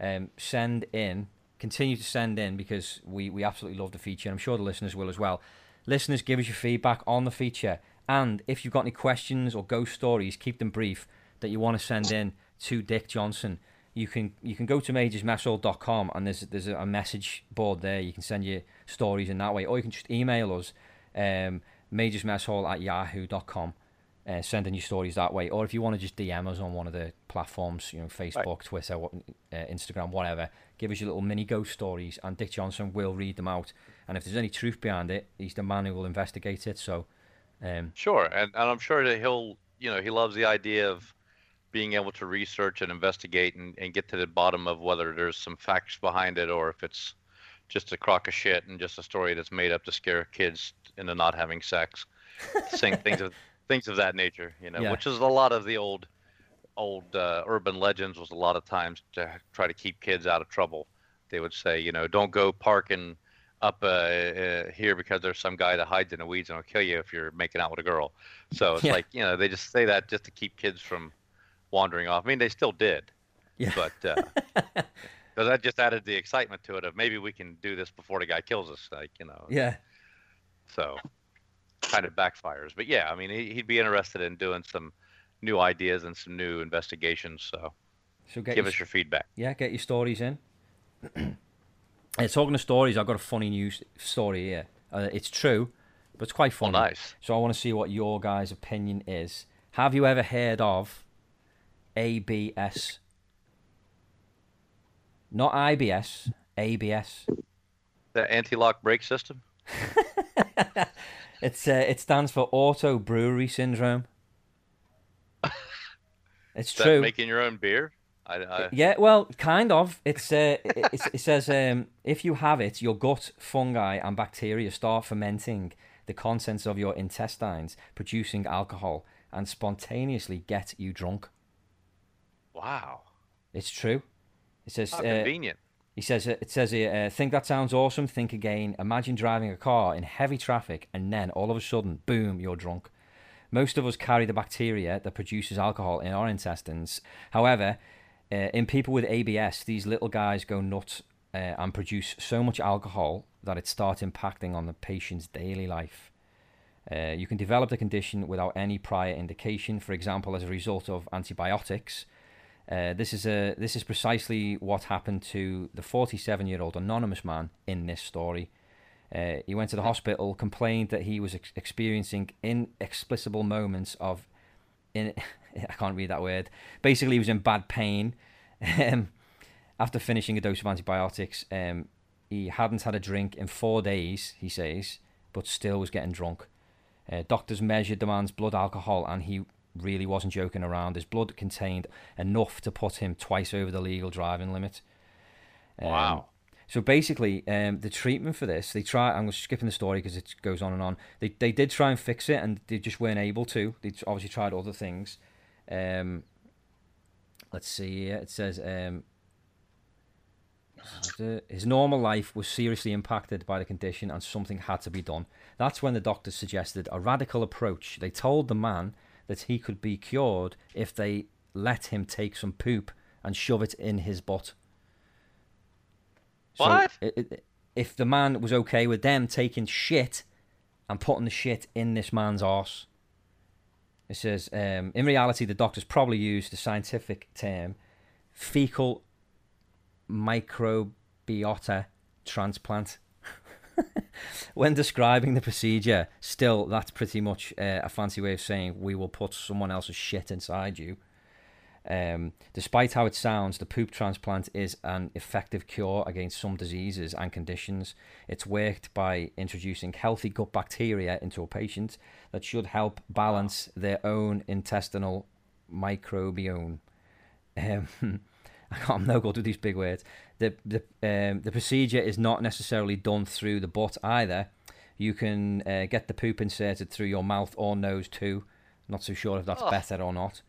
Um, send in, continue to send in because we we absolutely love the feature. and I'm sure the listeners will as well. Listeners, give us your feedback on the feature And if you've got any questions or ghost stories, keep them brief that you want to send in to Dick Johnson. You can you can go to majorsmesshall.com and there's there's a message board there. You can send your stories in that way, or you can just email us um, majorsmesshall at yahoo.com. Uh, sending your stories that way, or if you want to just DM us on one of the platforms, you know, Facebook, Twitter, what, uh, Instagram, whatever, give us your little mini ghost stories, and Dick Johnson will read them out. And if there's any truth behind it, he's the man who will investigate it. So, um, Sure, and, and I'm sure that he'll, you know, he loves the idea of being able to research and investigate and, and get to the bottom of whether there's some facts behind it or if it's just a crock of shit and just a story that's made up to scare kids into not having sex, saying things of things of that nature, you know, Yeah. which is a lot of the old old uh, urban legends was a lot of times to try to keep kids out of trouble. They would say, you know, don't go parking up uh, uh, here because there's some guy that hides in the weeds and will kill you if you're making out with a girl. So it's Yeah. like, you know, they just say that just to keep kids from wandering off. I mean, they still did, yeah, but uh, because that just added the excitement to it of maybe we can do this before the guy kills us, like you know. yeah, So kind of backfires. But yeah, I mean, he, he'd be interested in doing some new ideas and some new investigations. So So get give your, us your feedback. yeah, get your stories in. uh, talking of stories, I've got a funny news story here. Uh, it's true, but it's quite funny. Oh, funny. nice. So I want to see what your guys' opinion is. Have you ever heard of ABS? Not IBS, ABS. The anti-lock brake system. It's uh, it stands for auto brewery syndrome. It's true. making your own beer? I, I, Yeah, well, kind of. It's uh, it, it says um, if you have it, your gut fungi and bacteria start fermenting the contents of your intestines, producing alcohol, and spontaneously get you drunk. Wow. It's true. It says How uh, convenient. He says uh, it says here, uh, think that sounds awesome. Think again. Imagine driving a car in heavy traffic, and then all of a sudden, boom, you're drunk. Most of us carry the bacteria that produces alcohol in our intestines. However, uh, in people with ABS, these little guys go nuts uh, and produce so much alcohol that it starts impacting on the patient's daily life. Uh, you can develop the condition without any prior indication, for example, as a result of antibiotics. Uh, this is a this is precisely what happened to the 47-year-old anonymous man in this story. Uh, he went to the hospital, complained that he was ex- experiencing inexplicable moments of, in I can't read that word. Basically, he was in bad pain. Um, after finishing a dose of antibiotics, um, he hadn't had a drink in four days. He says, but still was getting drunk. Uh, doctors measured the man's blood alcohol, and he really wasn't joking around. His blood contained enough to put him twice over the legal driving limit. Um, Wow. So basically, um, the treatment for this, they try. I'm skipping the story because it goes on and on. They they did try and fix it, and they just weren't able to. They obviously tried other things. Um, let's see. here. It says um, his normal life was seriously impacted by the condition, and something had to be done. That's when the doctors suggested a radical approach. They told the man that he could be cured if they let him take some poop and shove it in his butt. So What? i- if the man was okay with them taking shit and putting the shit in this man's arse, it says, um, in reality, the doctors probably used the scientific term fecal microbiota transplant. When describing the procedure, still, that's pretty much uh, a fancy way of saying we will put someone else's shit inside you. Um, despite how it sounds, the poop transplant is an effective cure against some diseases and conditions. It's worked by introducing healthy gut bacteria into a patient that should help balance their own intestinal microbiome. Um, I can't, I'm no good with these big words. The the um, the procedure is not necessarily done through the butt either. You can uh, get the poop inserted through your mouth or nose too. Not so sure if that's Ugh. better or not.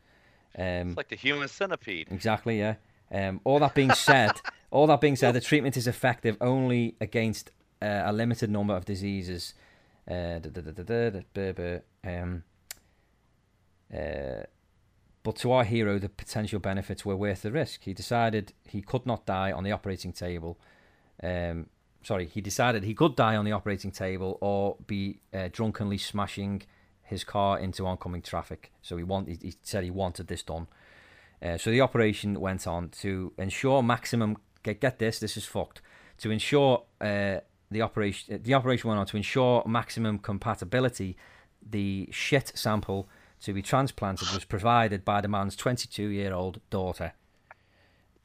Um, It's like the human centipede. Exactly, yeah. Um, all that being said, all that being said, the treatment is effective only against uh, a limited number of diseases. Uh, da- da- da, um, uh, but to our hero, the potential benefits were worth the risk. He decided he could not die on the operating table. Um, sorry, he decided he could die on the operating table or be uh, drunkenly smashing his car into oncoming traffic. So he want he, he said he wanted this done. Uh, so the operation went on to ensure maximum. Get, get this, this is fucked. To ensure uh, the operation, the operation went on to ensure maximum compatibility. The shit sample to be transplanted was provided by the man's 22-year-old daughter.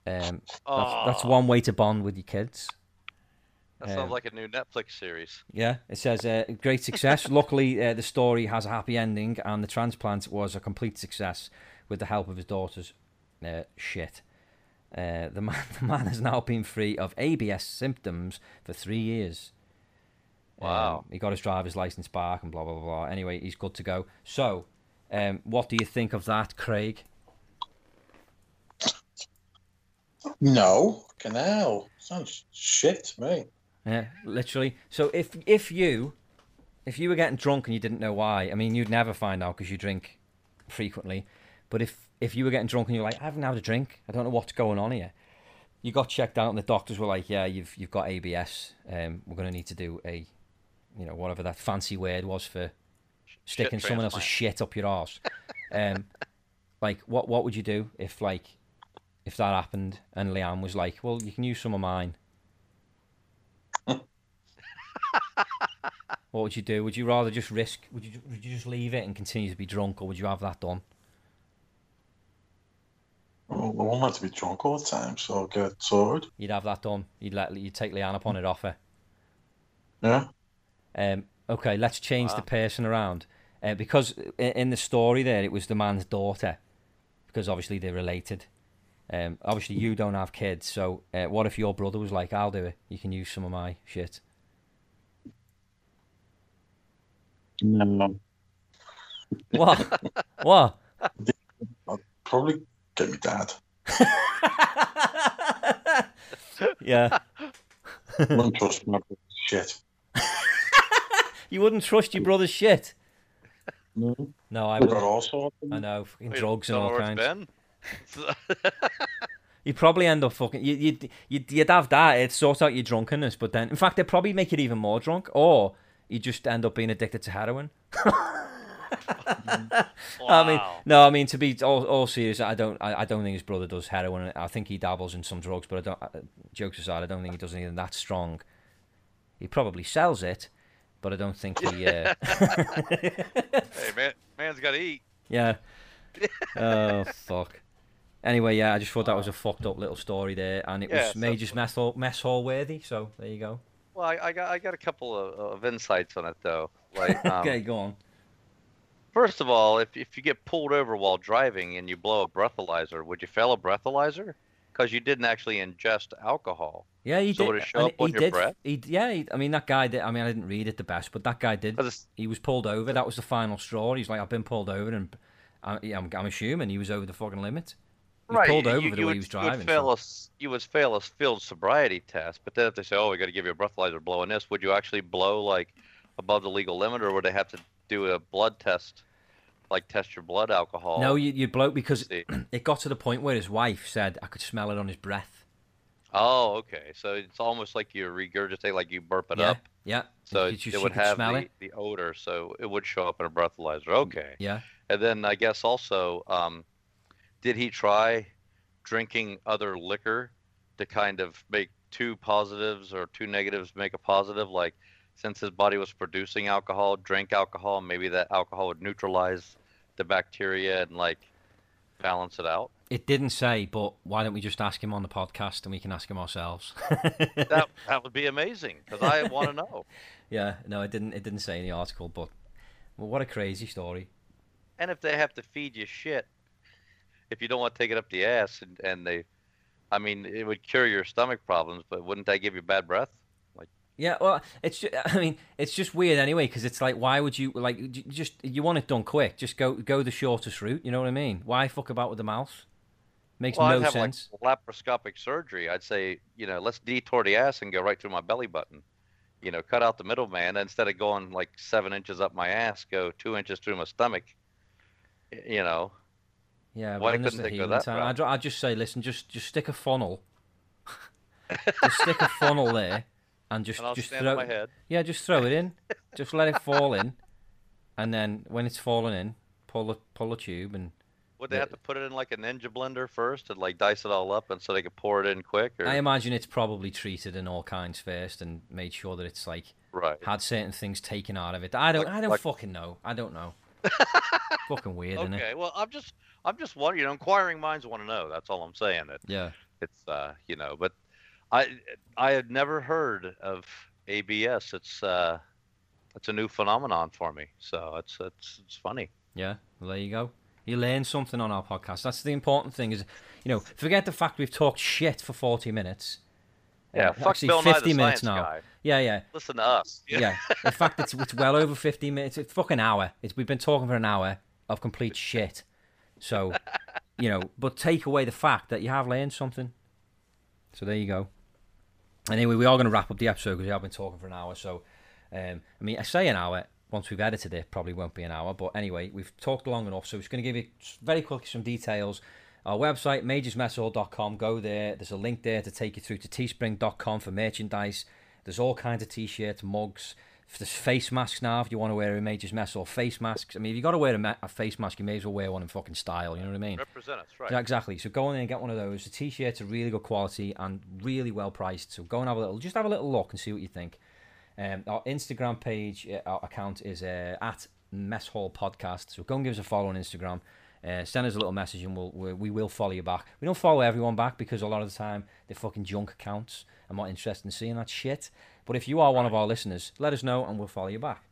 Um, that's, that's one way to bond with your kids. That sounds Um, like a new Netflix series. Yeah, it says uh, great success. Luckily, uh, the story has a happy ending, and the transplant was a complete success with the help of his daughter's uh, shit. Uh, the man, the man has now been free of ABS symptoms for three years. Wow. Um, he got his driver's license back and blah blah. blah. Anyway, he's good to go. So, um, what do you think of that, Craig? No, canal. Sounds shit to me. Yeah, literally. So if if you if you were getting drunk and you didn't know why, I mean, you'd never find out because you drink frequently. But if if you were getting drunk and you're like, I haven't had a drink, I don't know what's going on here. You got checked out and the doctors were like, Yeah, you've you've got ABS. Um, we're gonna need to do a, you know, whatever that fancy word was for sticking someone else's shit up your arse. um, like what what would you do if like if that happened and Leanne was like, Well, you can use some of mine. What would you do? Would you rather just risk? Would you would you just leave it and continue to be drunk, or would you have that done? Well, I want to be drunk all the time, so I'll get sorted. You'd have that done. You'd let you'd take Leanne up on it offer. Yeah. Um, okay, let's change the person around uh, because in the story there it was the man's daughter because obviously they're related. Um, obviously you don't have kids, so uh, what if your brother was like, "I'll do it. You can use some of my shit." No. What? what? Probably get me dad. yeah, Wouldn't trust my brother's shit. you wouldn't trust your brother's shit. No. No, I We've got would. all I know, fucking Wait, drugs and all kinds. it's? You'd probably end up fucking. You, you'd, you'd, you'd have that. It sorts out your drunkenness, but then, in fact, they'd probably make it even more drunk, or you just end up being addicted to heroin. I mean, no, I mean to be all, all serious, I don't, I, I don't think his brother does heroin. I think he dabbles in some drugs, but I don't. uh, Jokes aside, I don't think he does anything that strong. He probably sells it, but I don't think he. Uh, hey, man, man's got to eat. Yeah. oh fuck. Anyway, yeah, I just thought that was a fucked up little story there, and it Yeah, was so- major mess hall, mess hall worthy. So there you go. Well, I, I got I got a couple of, of insights on it though. Like, um, okay, go on. first of all, if if you get pulled over while driving and you blow a breathalyzer, would you fail a breathalyzer? Because you didn't actually ingest alcohol. Yeah, he so did. it show and up on he your did. breath? He, yeah, he, I mean that guy did. I mean, I didn't read it the best, but that guy did. He was pulled over. That was the final straw. He's like, I've been pulled over, and I, yeah, I'm, I'm assuming he was over the fucking limit. He was pulled over you, for the you way would, he was You driving. would fail so- a you would fail a field sobriety test, but then if they say, "Oh, we got to give you a breathalyzer blowing this," would you actually blow like above the legal limit, or would they have to do a blood test, like test your blood alcohol? No, you, you bloke because See. it got to the point where his wife said I could smell it on his breath. Oh, okay. So it's almost like you regurgitate, like you burp it yeah, up. yeah. So it, it would have the, it. the odor, so it would show up in a breathalyzer. Okay. Yeah. And then I guess also, um, did he try drinking other liquor to kind of make two positives or two negatives make a positive? Like, since his body was producing alcohol, drink alcohol, maybe that alcohol would neutralize the bacteria and like balance it out. It didn't say, but why don't we just ask him on the podcast and we can ask him ourselves? That that would be amazing because I want to know. yeah, no, it didn't. It didn't say in the article, but well, what a crazy story. And if they have to feed you shit, if you don't want to take it up the ass, and, and they, I mean, it would cure your stomach problems, but wouldn't that give you bad breath? Yeah, well, it's just, I mean, it's just weird anyway because it's like, why would you like just you want it done quick? Just go go the shortest route. You know what I mean? Why fuck about with the mouth? Makes well, no I'd have sense. like laparoscopic surgery. I'd say, you know, let's detour the ass and go right through my belly button. You know, cut out the middleman instead of going like seven inches up my ass, go two inches through my stomach. You know, yeah, why couldn't the they go that time. I'd, I'd just say, listen, just just stick a funnel, just stick a funnel there, and just and just throw head. yeah, just throw it in, just let it fall in, and then when it's fallen in, pull the pull the tube and. Would they Yeah. have to put it in like a ninja blender first and like dice it all up, and so they could pour it in quick? Or I imagine it's probably treated in all kinds first and made sure that it's like right. had certain things taken out of it. I don't. Like- I don't like- fucking know. I don't know. fucking weird, isn't it? Okay. Well, I'm just I'm just wondering. You know, inquiring minds want to know. That's all I'm saying. It, Yeah. it's uh you know, but I I had never heard of ABS. It's uh it's a new phenomenon for me. So it's it's it's funny. Yeah, well, there you go. You learn something on our podcast. That's the important thing. Is you know, forget the fact we've talked shit for forty minutes. Yeah. Uh, fuck actually, Bill fifty minutes now. Guy. Yeah, yeah, Listen to us. yeah. In fact, it's it's well over fifty minutes. It's fucking hour. It's we've been talking for an hour of complete shit. So, you know, but take away the fact that you have learned something. So there you go. Anyway, we are going to wrap up the episode because we have been talking for an hour. So, um, I mean, I say an hour. Once we've edited it, probably won't be an hour. But anyway, we've talked long enough. So, it's going to give you very quickly some details. Our website, majorsmesshall.com. Go there. There's a link there to take you through to teespring.com for merchandise. There's all kinds of t-shirts, mugs. There's face masks now if you want to wear a Majors Mess Hall face masks. I mean, if you've got to wear a, ma- a face mask, you may as well wear one in fucking style. You know what I mean? Represent us, right? Yeah, exactly. So go in there and get one of those. The t-shirts are really good quality and really well priced. So go and have a little, just have a little look and see what you think. Um, our Instagram page, uh, our account is uh, at Mess Hall Podcast. So go and give us a follow on Instagram. Uh, send us a little message and we'll, we, we will follow you back. We don't follow everyone back because a lot of the time they're fucking junk accounts. I'm not interested in seeing that shit. But if you are one of our listeners, let us know and we'll follow you back.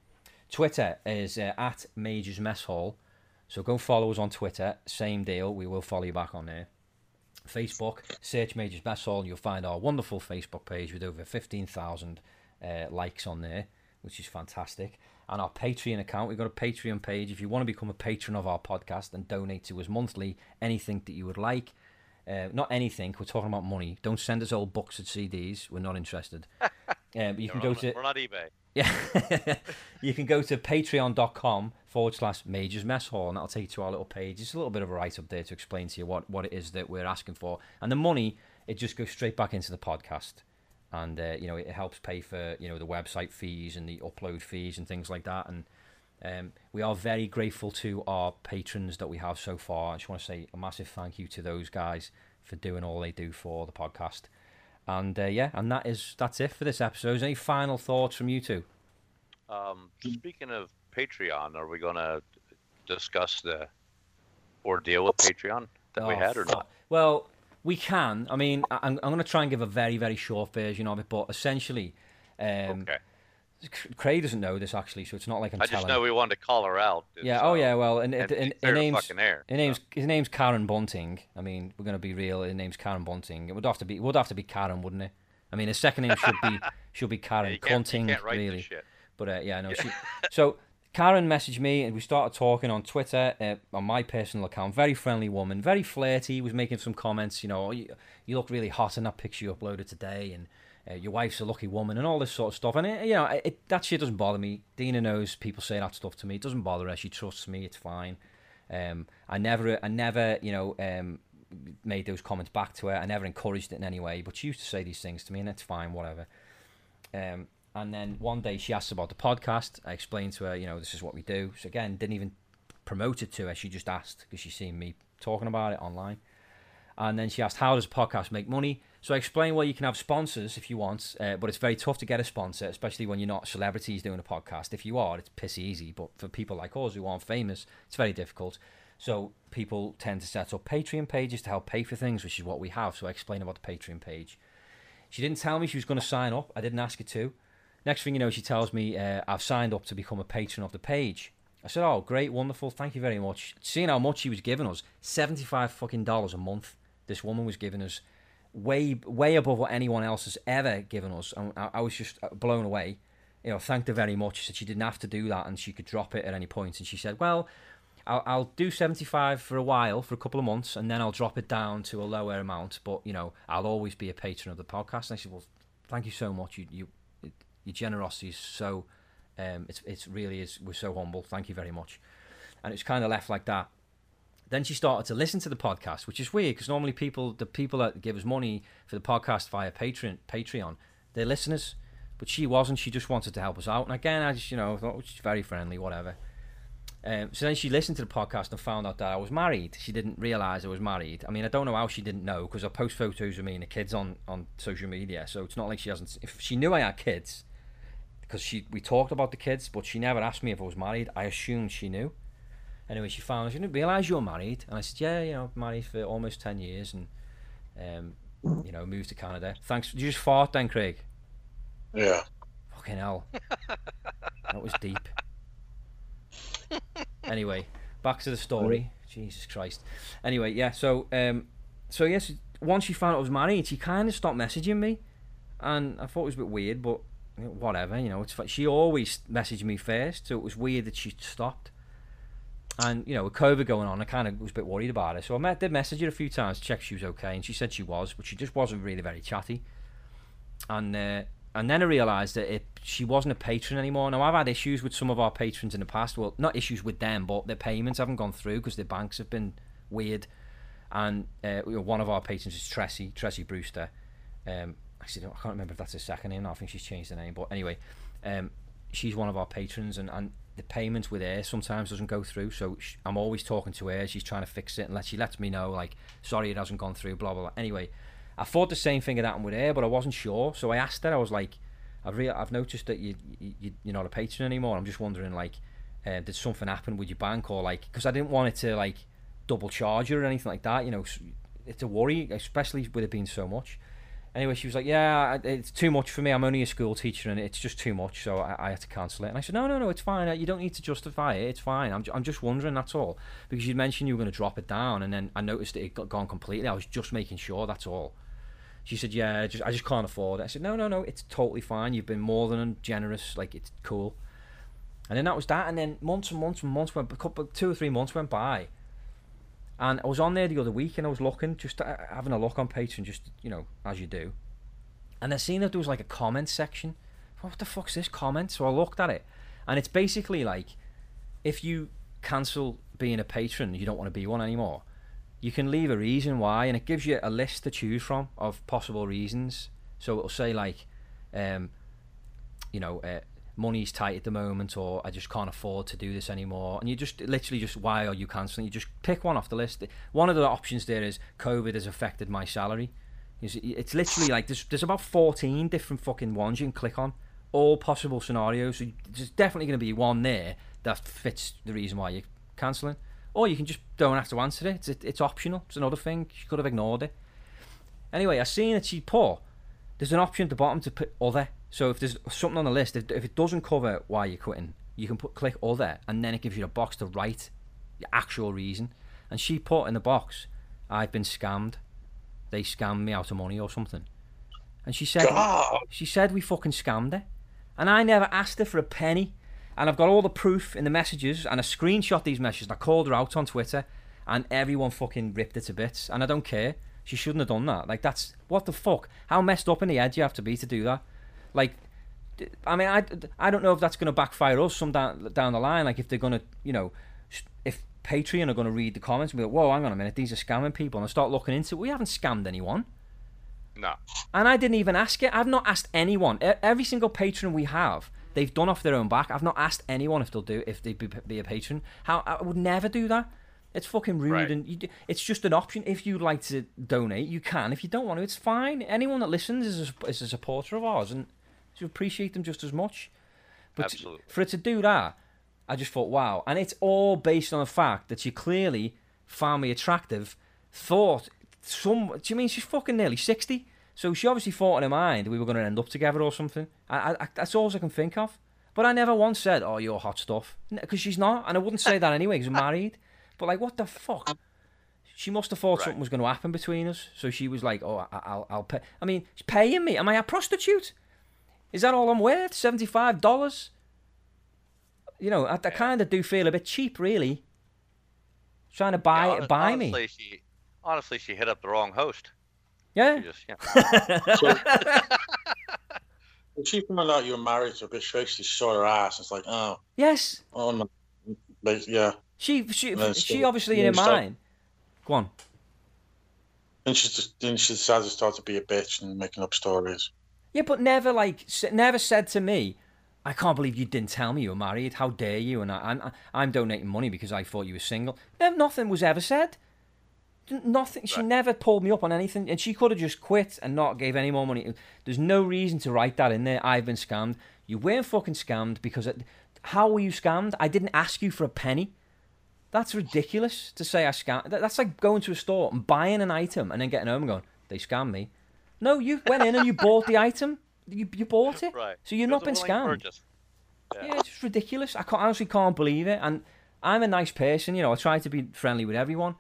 Twitter is uh, at Majors Mess Hall. So go follow us on Twitter. Same deal. We will follow you back on there. Facebook, search Majors Mess Hall, and you'll find our wonderful Facebook page with over 15,000 uh, likes on there, which is fantastic. And our Patreon account, we've got a Patreon page. If you want to become a patron of our podcast and donate to us monthly, anything that you would like, uh, not anything, we're talking about money. Don't send us old books and CDs. We're not interested. Um, you can go not, to we're not eBay. yeah. you can go to patreon.com forward slash majors mess hall and that'll take you to our little page. It's a little bit of a write up there to explain to you what, what it is that we're asking for. And the money, it just goes straight back into the podcast. And, uh, you know, it helps pay for, you know, the website fees and the upload fees and things like that. And um, we are very grateful to our patrons that we have so far. I just want to say a massive thank you to those guys for doing all they do for the podcast. And uh, yeah, and that is that's it for this episode. Any final thoughts from you two? Um, speaking of Patreon, are we going to discuss the ordeal with Patreon that we Oh, had or not? Well, we can. I mean, I'm, I'm going to try and give a very, very short version of it, but essentially, um, Okay. C- Craig doesn't know this actually, so it's not like I'm I just telling. know we wanted to call her out. yeah. so- Oh yeah. Well, and, and and, and, clear her the name's air. her name's his name's Karen Bunting. I mean, we're going to be real. His name's Karen Bunting. It would have to be. It would have to be Karen, wouldn't it? I mean, his second name should be should be Yeah, Karen you Cunting, really. But uh, yeah, no. She, so Karen messaged me and we started talking on Twitter uh, on my personal account. Very friendly woman, very flirty. Was making some comments. You know, "Oh, you, you look really hot in that picture you uploaded today, and uh, your wife's a lucky woman, and all this sort of stuff. And it, you know, it, that shit doesn't bother me. Dina knows people say that stuff to me. It doesn't bother her. She trusts me. It's fine. Um, I never, I never, you know, um, made those comments back to her. I never encouraged it in any way. But she used to say these things to me, and it's fine, whatever. Um, and then one day she asked about the podcast. I explained to her, you know, this is what we do. So again, didn't even promote it to her. She just asked because she's seen me talking about it online. And then she asked, how does a podcast make money? So I explained, well, you can have sponsors if you want, uh, but it's very tough to get a sponsor, especially when you're not celebrities doing a podcast. If you are, it's piss easy. But for people like us who aren't famous, it's very difficult. So people tend to set up Patreon pages to help pay for things, which is what we have. So I explained about the Patreon page. She didn't tell me she was going to sign up. I didn't ask her to. Next thing you know, she tells me uh, I've signed up to become a patron of the page. I said, "Oh, great, wonderful, thank you very much." Seeing how much she was giving us, seventy-five fucking dollars a month. This woman was giving us way, way above what anyone else has ever given us, and I, I was just uh, blown away. You know, thanked her very much. She said she didn't have to do that, and she could drop it at any point. And she said, "Well, I'll, I'll do 75 for a while, for a couple of months, and then I'll drop it down to a lower amount. But, you know, I'll always be a patron of the podcast. And I said, well, thank you so much. You, you, your generosity is so, um, it's, it's really is, we're so humble. Thank you very much. And it's kind of left like that. Then she started to listen to the podcast, which is weird because normally people, the people that give us money for the podcast via Patreon, Patreon, they're listeners. But she wasn't. She just wanted to help us out. And again, I just, you know, thought oh, she's very friendly, whatever. Um, so then she listened to the podcast and found out that I was married. She didn't realise I was married. I mean, I don't know how she didn't know because I post photos of me and the kids on, on social media. So it's not like she hasn't. If she knew I had kids, because she we talked about the kids, but she never asked me if I was married. I assumed she knew. Anyway, she found she didn't realise you were married, and I said, yeah, you know, married for almost ten years, and um, you know, moved to Canada. Thanks. Did you just fart then, Craig? Yeah. Fucking hell. that was deep. Anyway, back to the story. Jesus Christ. Anyway, yeah, so um so yes, once she found out I was married, she kind of stopped messaging me. And I thought it was a bit weird, but whatever, you know, it's. She always messaged me first, so it was weird that she stopped. And, you know, with COVID going on, I kind of was a bit worried about her. So I met, did message her a few times, check she was okay, and she said she was, but she just wasn't really very chatty. And uh, and then I realised that it, she wasn't a patron anymore. Now I've had issues with some of our patrons in the past. Well, not issues with them, but their payments haven't gone through because their banks have been weird. And uh, one of our patrons is Tressie, Tressie Brewster. Um, actually, I can't remember if that's her second name. I think she's changed the name. But anyway, um, she's one of our patrons, and, and the payments with her sometimes doesn't go through. So sh I'm always talking to her. She's trying to fix it, and let, she lets me know like, sorry, it hasn't gone through. Blah blah blah. Anyway, I thought the same thing had happened with her, but I wasn't sure. So I asked her. I was like, I've re- I've noticed that you, you you're not a patron anymore. I'm just wondering like, uh, did something happen with your bank or like? Because I didn't want it to like double charge you or anything like that. You know, it's a worry, especially with it being so much. Anyway, she was like, "Yeah, it's too much for me. I'm only a school teacher, and it's just too much, so I, I had to cancel it." And I said, "No, no, no, it's fine. You don't need to justify it. It's fine. I'm, ju- I'm just wondering. That's all. Because you mentioned you were going to drop it down, and then I noticed it had gone completely. I was just making sure. That's all." She said, "Yeah, just I just can't afford it." I said, "No, no, no. It's totally fine. You've been more than generous. Like it's cool." And then that was that. And then months and months and months went, a couple, two or three months went by. And I was on there the other week, and I was looking, just having a look on Patreon, just you know, as you do. And I seen that there was like a comment section. What the fuck's this comment? So I looked at it, and it's basically like, if you cancel being a patron, you don't want to be one anymore. You can leave a reason why, and it gives you a list to choose from of possible reasons. So it'll say like, um, you know, uh, money's tight at the moment, or I just can't afford to do this anymore. And you just literally just why are you cancelling? You just pick one off the list. One of the options there is COVID has affected my salary. It's literally like there's there's about 14 different fucking ones you can click on, all possible scenarios. So there's definitely going to be one there that fits the reason why you're cancelling. Or you can just don't have to answer it. It's, it's optional. It's another thing. You could have ignored it. Anyway, I seen that she put there's an option at the bottom to put other. So if there's something on the list, if, if it doesn't cover why you're quitting, you can put click other, and then it gives you a box to write the actual reason. And she put in the box, "I've been scammed. They scammed me out of money or something." And she said, God. she said we fucking scammed her, and I never asked her for a penny. And I've got all the proof in the messages, and I screenshot these messages. And I called her out on Twitter, and everyone fucking ripped it to bits. And I don't care. She shouldn't have done that. Like that's what the fuck. How messed up in the head do you have to be to do that? Like, I mean, I, I don't know if that's going to backfire us some down down the line. Like if they're going to, you know, if Patreon are going to read the comments and be like, "Whoa, hang on a minute, these are scamming people," and I start looking into it. We haven't scammed anyone. No. And I didn't even ask it. I've not asked anyone. Every single patron we have, they've done off their own back. I've not asked anyone if they'll do if they be, be a patron. How I would never do that. It's fucking rude, Right. and you, it's just an option. If you'd like to donate, you can. If you don't want to, it's fine. Anyone that listens is a, is a supporter of ours, and to appreciate them just as much. But Absolutely. for it to do that, I just thought, wow. And it's all based on the fact that she clearly found me attractive. Thought some. Do you mean she's fucking nearly sixty? So she obviously thought in her mind we were going to end up together or something. I, I, I, that's all I can think of. But I never once said, "Oh, you're hot stuff," because she's not, and I wouldn't say that anyway because I'm married. But like, what the fuck? She must have thought Right. something was going to happen between us. So she was like, "Oh, I, I'll, I'll pay." I mean, she's paying me. Am I a prostitute? Is that all I'm worth? Seventy-five dollars? You know, I, I kind of do feel a bit cheap, really. Trying to buy Yeah, hon- buy me. honestly, She, honestly, she hit up the wrong host. Yeah. She just, yeah. So, when she found out you were married to a bitch face, she saw her ass. It's like, oh, Yes. oh no. Like, yeah. She she No, she obviously in her no, mind. Go on. And she just then she decided to start to be a bitch and making up stories. Yeah, but never like never said to me, I can't believe you didn't tell me you were married. How dare you? And I, I'm, I'm donating money because I thought you were single. No, nothing was ever said. Nothing. She Right. never pulled me up on anything, and she could have just quit and not gave any more money. There's no reason to write that in there. I've been scammed. You weren't fucking scammed because it, how were you scammed? I didn't ask you for a penny. That's ridiculous to say I scammed. That's like going to a store and buying an item and then getting home and going, they scammed me. No, you went in and you bought the item. You, you bought it. Right. So you've It not been scammed. purchase. Yeah, it's just ridiculous. I can't, honestly can't believe it. And I'm a nice person, you know. I try to be friendly with everyone,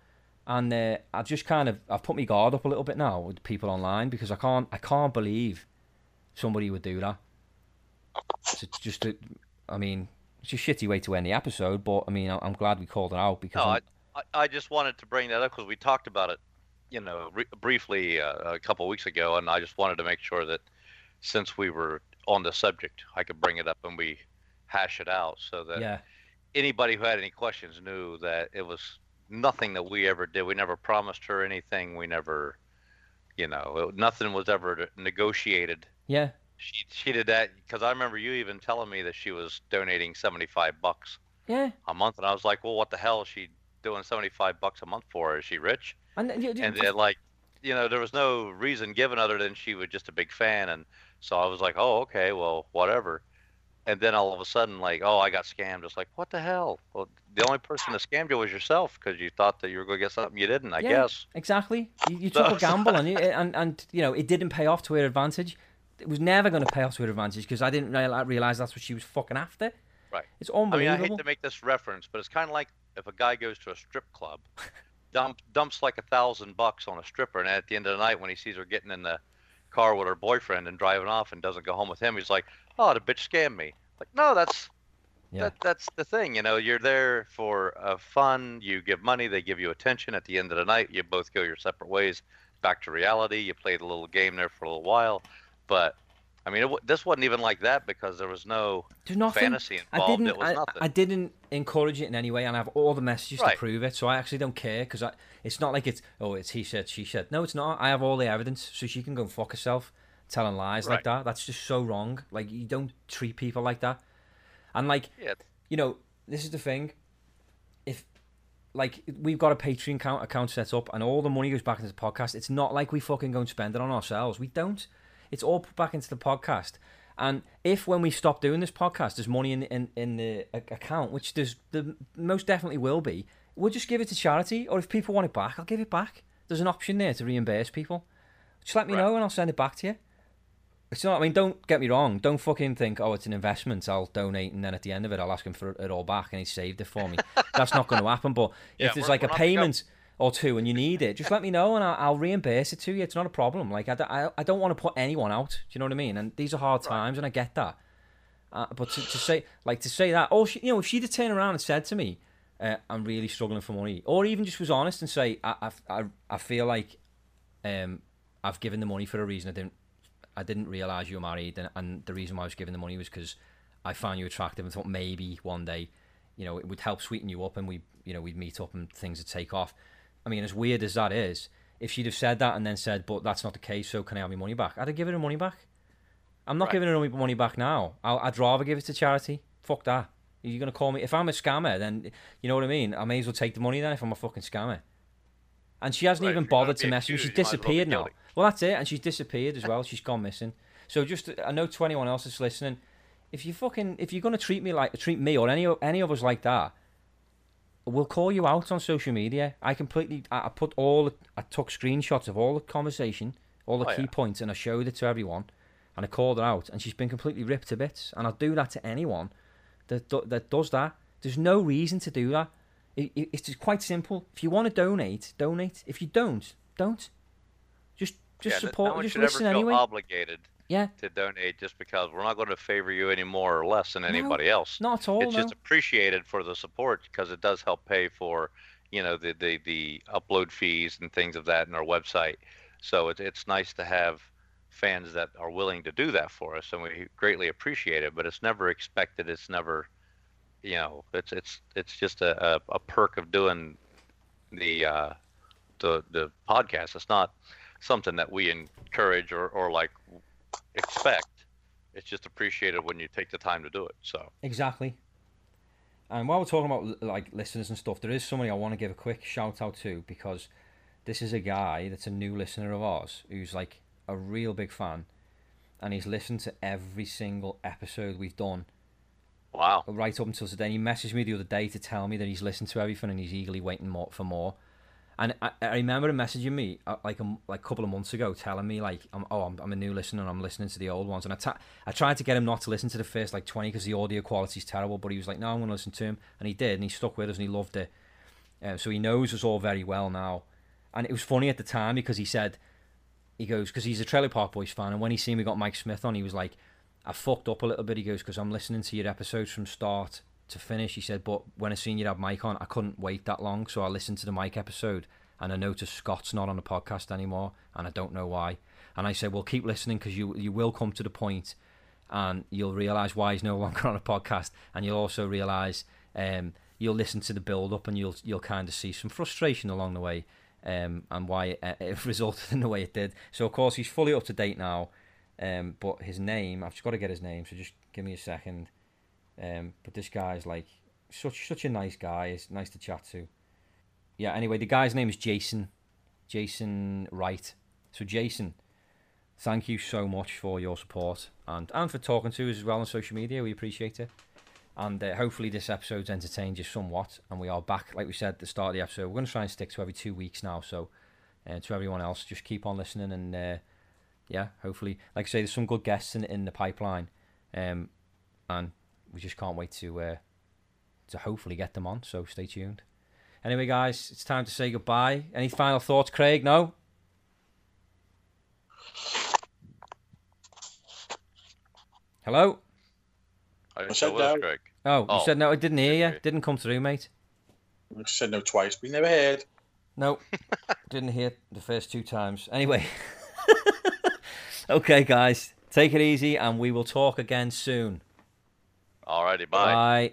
and uh, I've just kind of I've put my guard up a little bit now with people online because I can't I can't believe somebody would do that. It's just a, I mean, it's a shitty way to end the episode, but I mean, I'm glad we called it out because No, I, I, I just wanted to bring that up because we talked about it, you know, re- briefly uh, a couple weeks ago, and I just wanted to make sure that since we were on the subject, I could bring it up and we hash it out so that yeah, anybody who had any questions knew that it was nothing that we ever did. We never promised her anything. We never, you know, it- nothing was ever negotiated. yeah, She she did that because I remember you even telling me that she was donating seventy five bucks yeah. a month, and I was like, well, what the hell is she doing seventy five bucks a month for? Is she rich? And, you- you- And then like, you know, there was no reason given other than she was just a big fan, and so I was like, oh, okay, well, whatever. And then all of a sudden, like, oh, I got scammed. It's like, what the hell? Well, the only person that scammed you was yourself because you thought that you were going to get something you didn't. I Yeah. guess. Exactly. You, you took a gamble and, you, and and you know it didn't pay off to her advantage. It was never going to pay off to her advantage because I didn't realize that's what she was fucking after. Right. It's unbelievable. I mean. I hate to make this reference, but it's kind of like if a guy goes to a strip club, dump, dumps like a thousand bucks on a stripper, and at the end of the night, when he sees her getting in the car with her boyfriend and driving off and doesn't go home with him, he's like, "Oh, the bitch scammed me." Like, no, that's Yeah. that, that's the thing. You know, you're there for uh, fun. You give money, they give you attention. At the end of the night, you both go your separate ways, back to reality. You played a little game there for a little while, but. I mean, it, wa- this wasn't even like that because there was no nothing. fantasy I involved. didn't. it was I, nothing. I didn't encourage it in any way, and I have all the messages to prove it. So I actually don't care because it's not like it's oh it's he said she said. No, it's not. I have all the evidence, so she can go and fuck herself, telling lies like that. That's just so wrong. Like you don't treat people like that. And like yeah, you know, this is the thing. If like we've got a Patreon account account set up and all the money goes back into the podcast, it's not like we fucking go and spend it on ourselves. We don't. It's all put back into the podcast. And if when we stop doing this podcast, there's money in in, in the account, which there's the most definitely will be, we'll just give it to charity. Or if people want it back, I'll give it back. There's an option there to reimburse people. Just let me Right. know and I'll send it back to you. It's not. I mean, don't get me wrong. Don't fucking think, oh, it's an investment. I'll donate, and then at the end of it, I'll ask him for it all back, and he saved it for me. That's not going to happen. But Yeah, if there's like a we're not the gov- payment or two, and you need it, just let me know, and I'll, I'll reimburse it to you. It's not a problem. Like I, don't- I, I don't want to put anyone out. Do you know what I mean? And these are hard times, and I get that. Uh, but to, to say like to say that, oh, she, you know, if she'd have turned around and said to me, uh, "I'm really struggling for money," or even just was honest and say, "I, I, I, I feel like um, I've given the money for a reason I didn't I didn't realize you were married, and, and the reason why I was giving the money was because I found you attractive and thought maybe one day, you know, it would help sweeten you up, and we, you know, we'd meet up and things would take off. I mean, as weird as that is, if she'd have said that and then said, "But that's not the case, so can I have my money back?" I'd have given her money back. I'm not Right. giving her my money back now. I'll, I'd rather give it to charity. Fuck that. You're gonna call me if I'm a scammer, then you know what I mean. I may as well take the money then if I'm a fucking scammer. And she hasn't Right, even if bothered to message me. She's accused, you might as well disappeared now. Well, that's it, and she's disappeared as well. She's gone missing. So just, I know to anyone else that's listening, if you fucking, if you're gonna treat me like, treat me or any any of us like that, we'll call you out on social media. I completely, I, I put all, the, I took screenshots of all the conversation, all the Oh, key yeah. points, and I showed it to everyone, and I called her out, and she's been completely ripped to bits. And I'll do that to anyone that that does that. There's no reason to do that. It, it, it's just quite simple. If you want to donate, donate. If you don't, don't. Just just yeah, support. no one just should listen ever feel anyway. obligated yeah, to donate just because we're not going to favor you any more or less than anybody else. not at all. it's no. just appreciated for the support because it does help pay for you know the, the the upload fees and things of that in our website so it's it's nice to have fans that are willing to do that for us and we greatly appreciate it but it's never expected it's never you know it's it's it's just a, a, a perk of doing the uh the the podcast it's not something that we encourage or, or like expect it's just appreciated when you take the time to do it. So Exactly. And while we're talking about like listeners and stuff, there is somebody I want to give a quick shout out to because this is a guy that's a new listener of ours who's like a real big fan, and he's listened to every single episode we've done wow, right up until today. And he messaged me the other day to tell me that he's listened to everything and he's eagerly waiting more for more. And I, I remember him messaging me uh, like a, like a couple of months ago, telling me like, I'm, "Oh, I'm, I'm a new listener and I'm listening to the old ones." And I ta- I tried to get him not to listen to the first like 20 because the audio quality is terrible, but he was like, "No, I'm going to listen to him," and he did, and he stuck with us and he loved it. Uh, so he knows us all very well now. And it was funny at the time because he said, he goes because he's a Trailer Park Boys fan, and when he seen we got Mike Smith on, he was like, "I fucked up a little bit." He goes because I'm listening to your episodes from start to finish. He said, but when I seen you have Mike on, I couldn't wait that long, so I listened to the Mike episode, and I noticed Scott's not on the podcast anymore, and I don't know why. And I said, well, keep listening because you you will come to the point, and you'll realise why he's no longer on a podcast, and you'll also realise um, you'll listen to the build up, and you'll you'll kind of see some frustration along the way. Um, and why it, it resulted in the way it did. So of course he's fully up to date now, um, but his name I've just got to get his name. So just give me a second. Um, but this guy's like such such a nice guy. It's nice to chat to. Yeah. Anyway, the guy's name is Jason. Jason Wright. So Jason, thank you so much for your support and and for talking to us as well on social media. We appreciate it. And uh, hopefully this episode's entertained you somewhat. And we are back, like we said at the start of the episode. We're going to try and stick to every two weeks now. So uh, to everyone else, just keep on listening and uh, yeah, hopefully, like I say, there's some good guests in in the pipeline, um, and we just can't wait to uh, to hopefully get them on. So stay tuned. Anyway, guys, it's time to say goodbye. Any final thoughts, Craig? No. Hello. I I didn't said know it was no. Greg. Oh, you Oh, said no. I didn't hear you. Didn't come through, mate. I said no twice, but you never heard. No, didn't hear the first two times. Anyway, okay, guys, take it easy, and we will talk again soon. Alrighty, bye. Bye.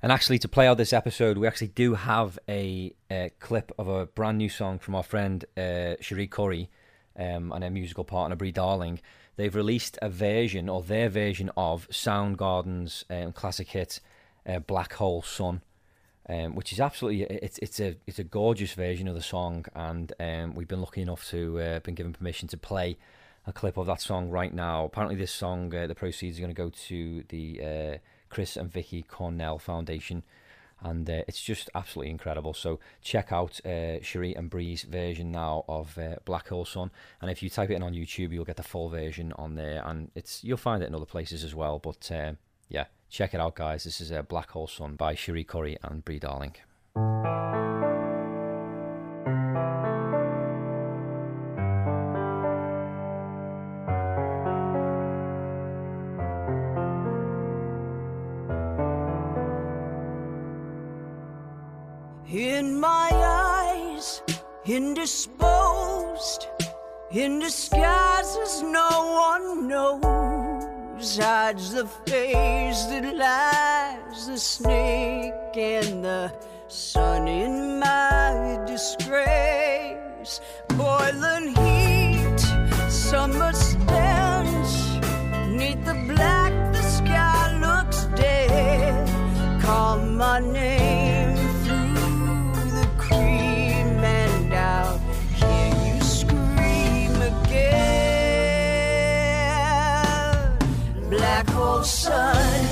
And actually, to play out this episode, we actually do have a, uh clip of a brand new song from our friend uh, Cherie Currie um, and her musical partner Brie Darling. They've released a version, or their version of Soundgarden's um, classic hit uh, "Black Hole Sun," um, which is absolutely it's it's a it's a gorgeous version of the song, and um, we've been lucky enough to uh, been given permission to play a clip of that song right now. Apparently, this song, uh, the proceeds are going to go to the uh, Chris and Vicky Cornell Foundation, and uh, it's just absolutely incredible. So check out uh, Cherie and Brie's version now of uh, Black Hole Sun, and if you type it in on YouTube, you'll get the full version on there, and it's you'll find it in other places as well. But uh, yeah, check it out, guys. This is uh, Black Hole Sun by Cherie Currie and Brie Darling. Hides the face that lies, the snake and the sun in my disgrace. Boiling heat, summer stench, neath the black, the sky looks dead. Call my name sun,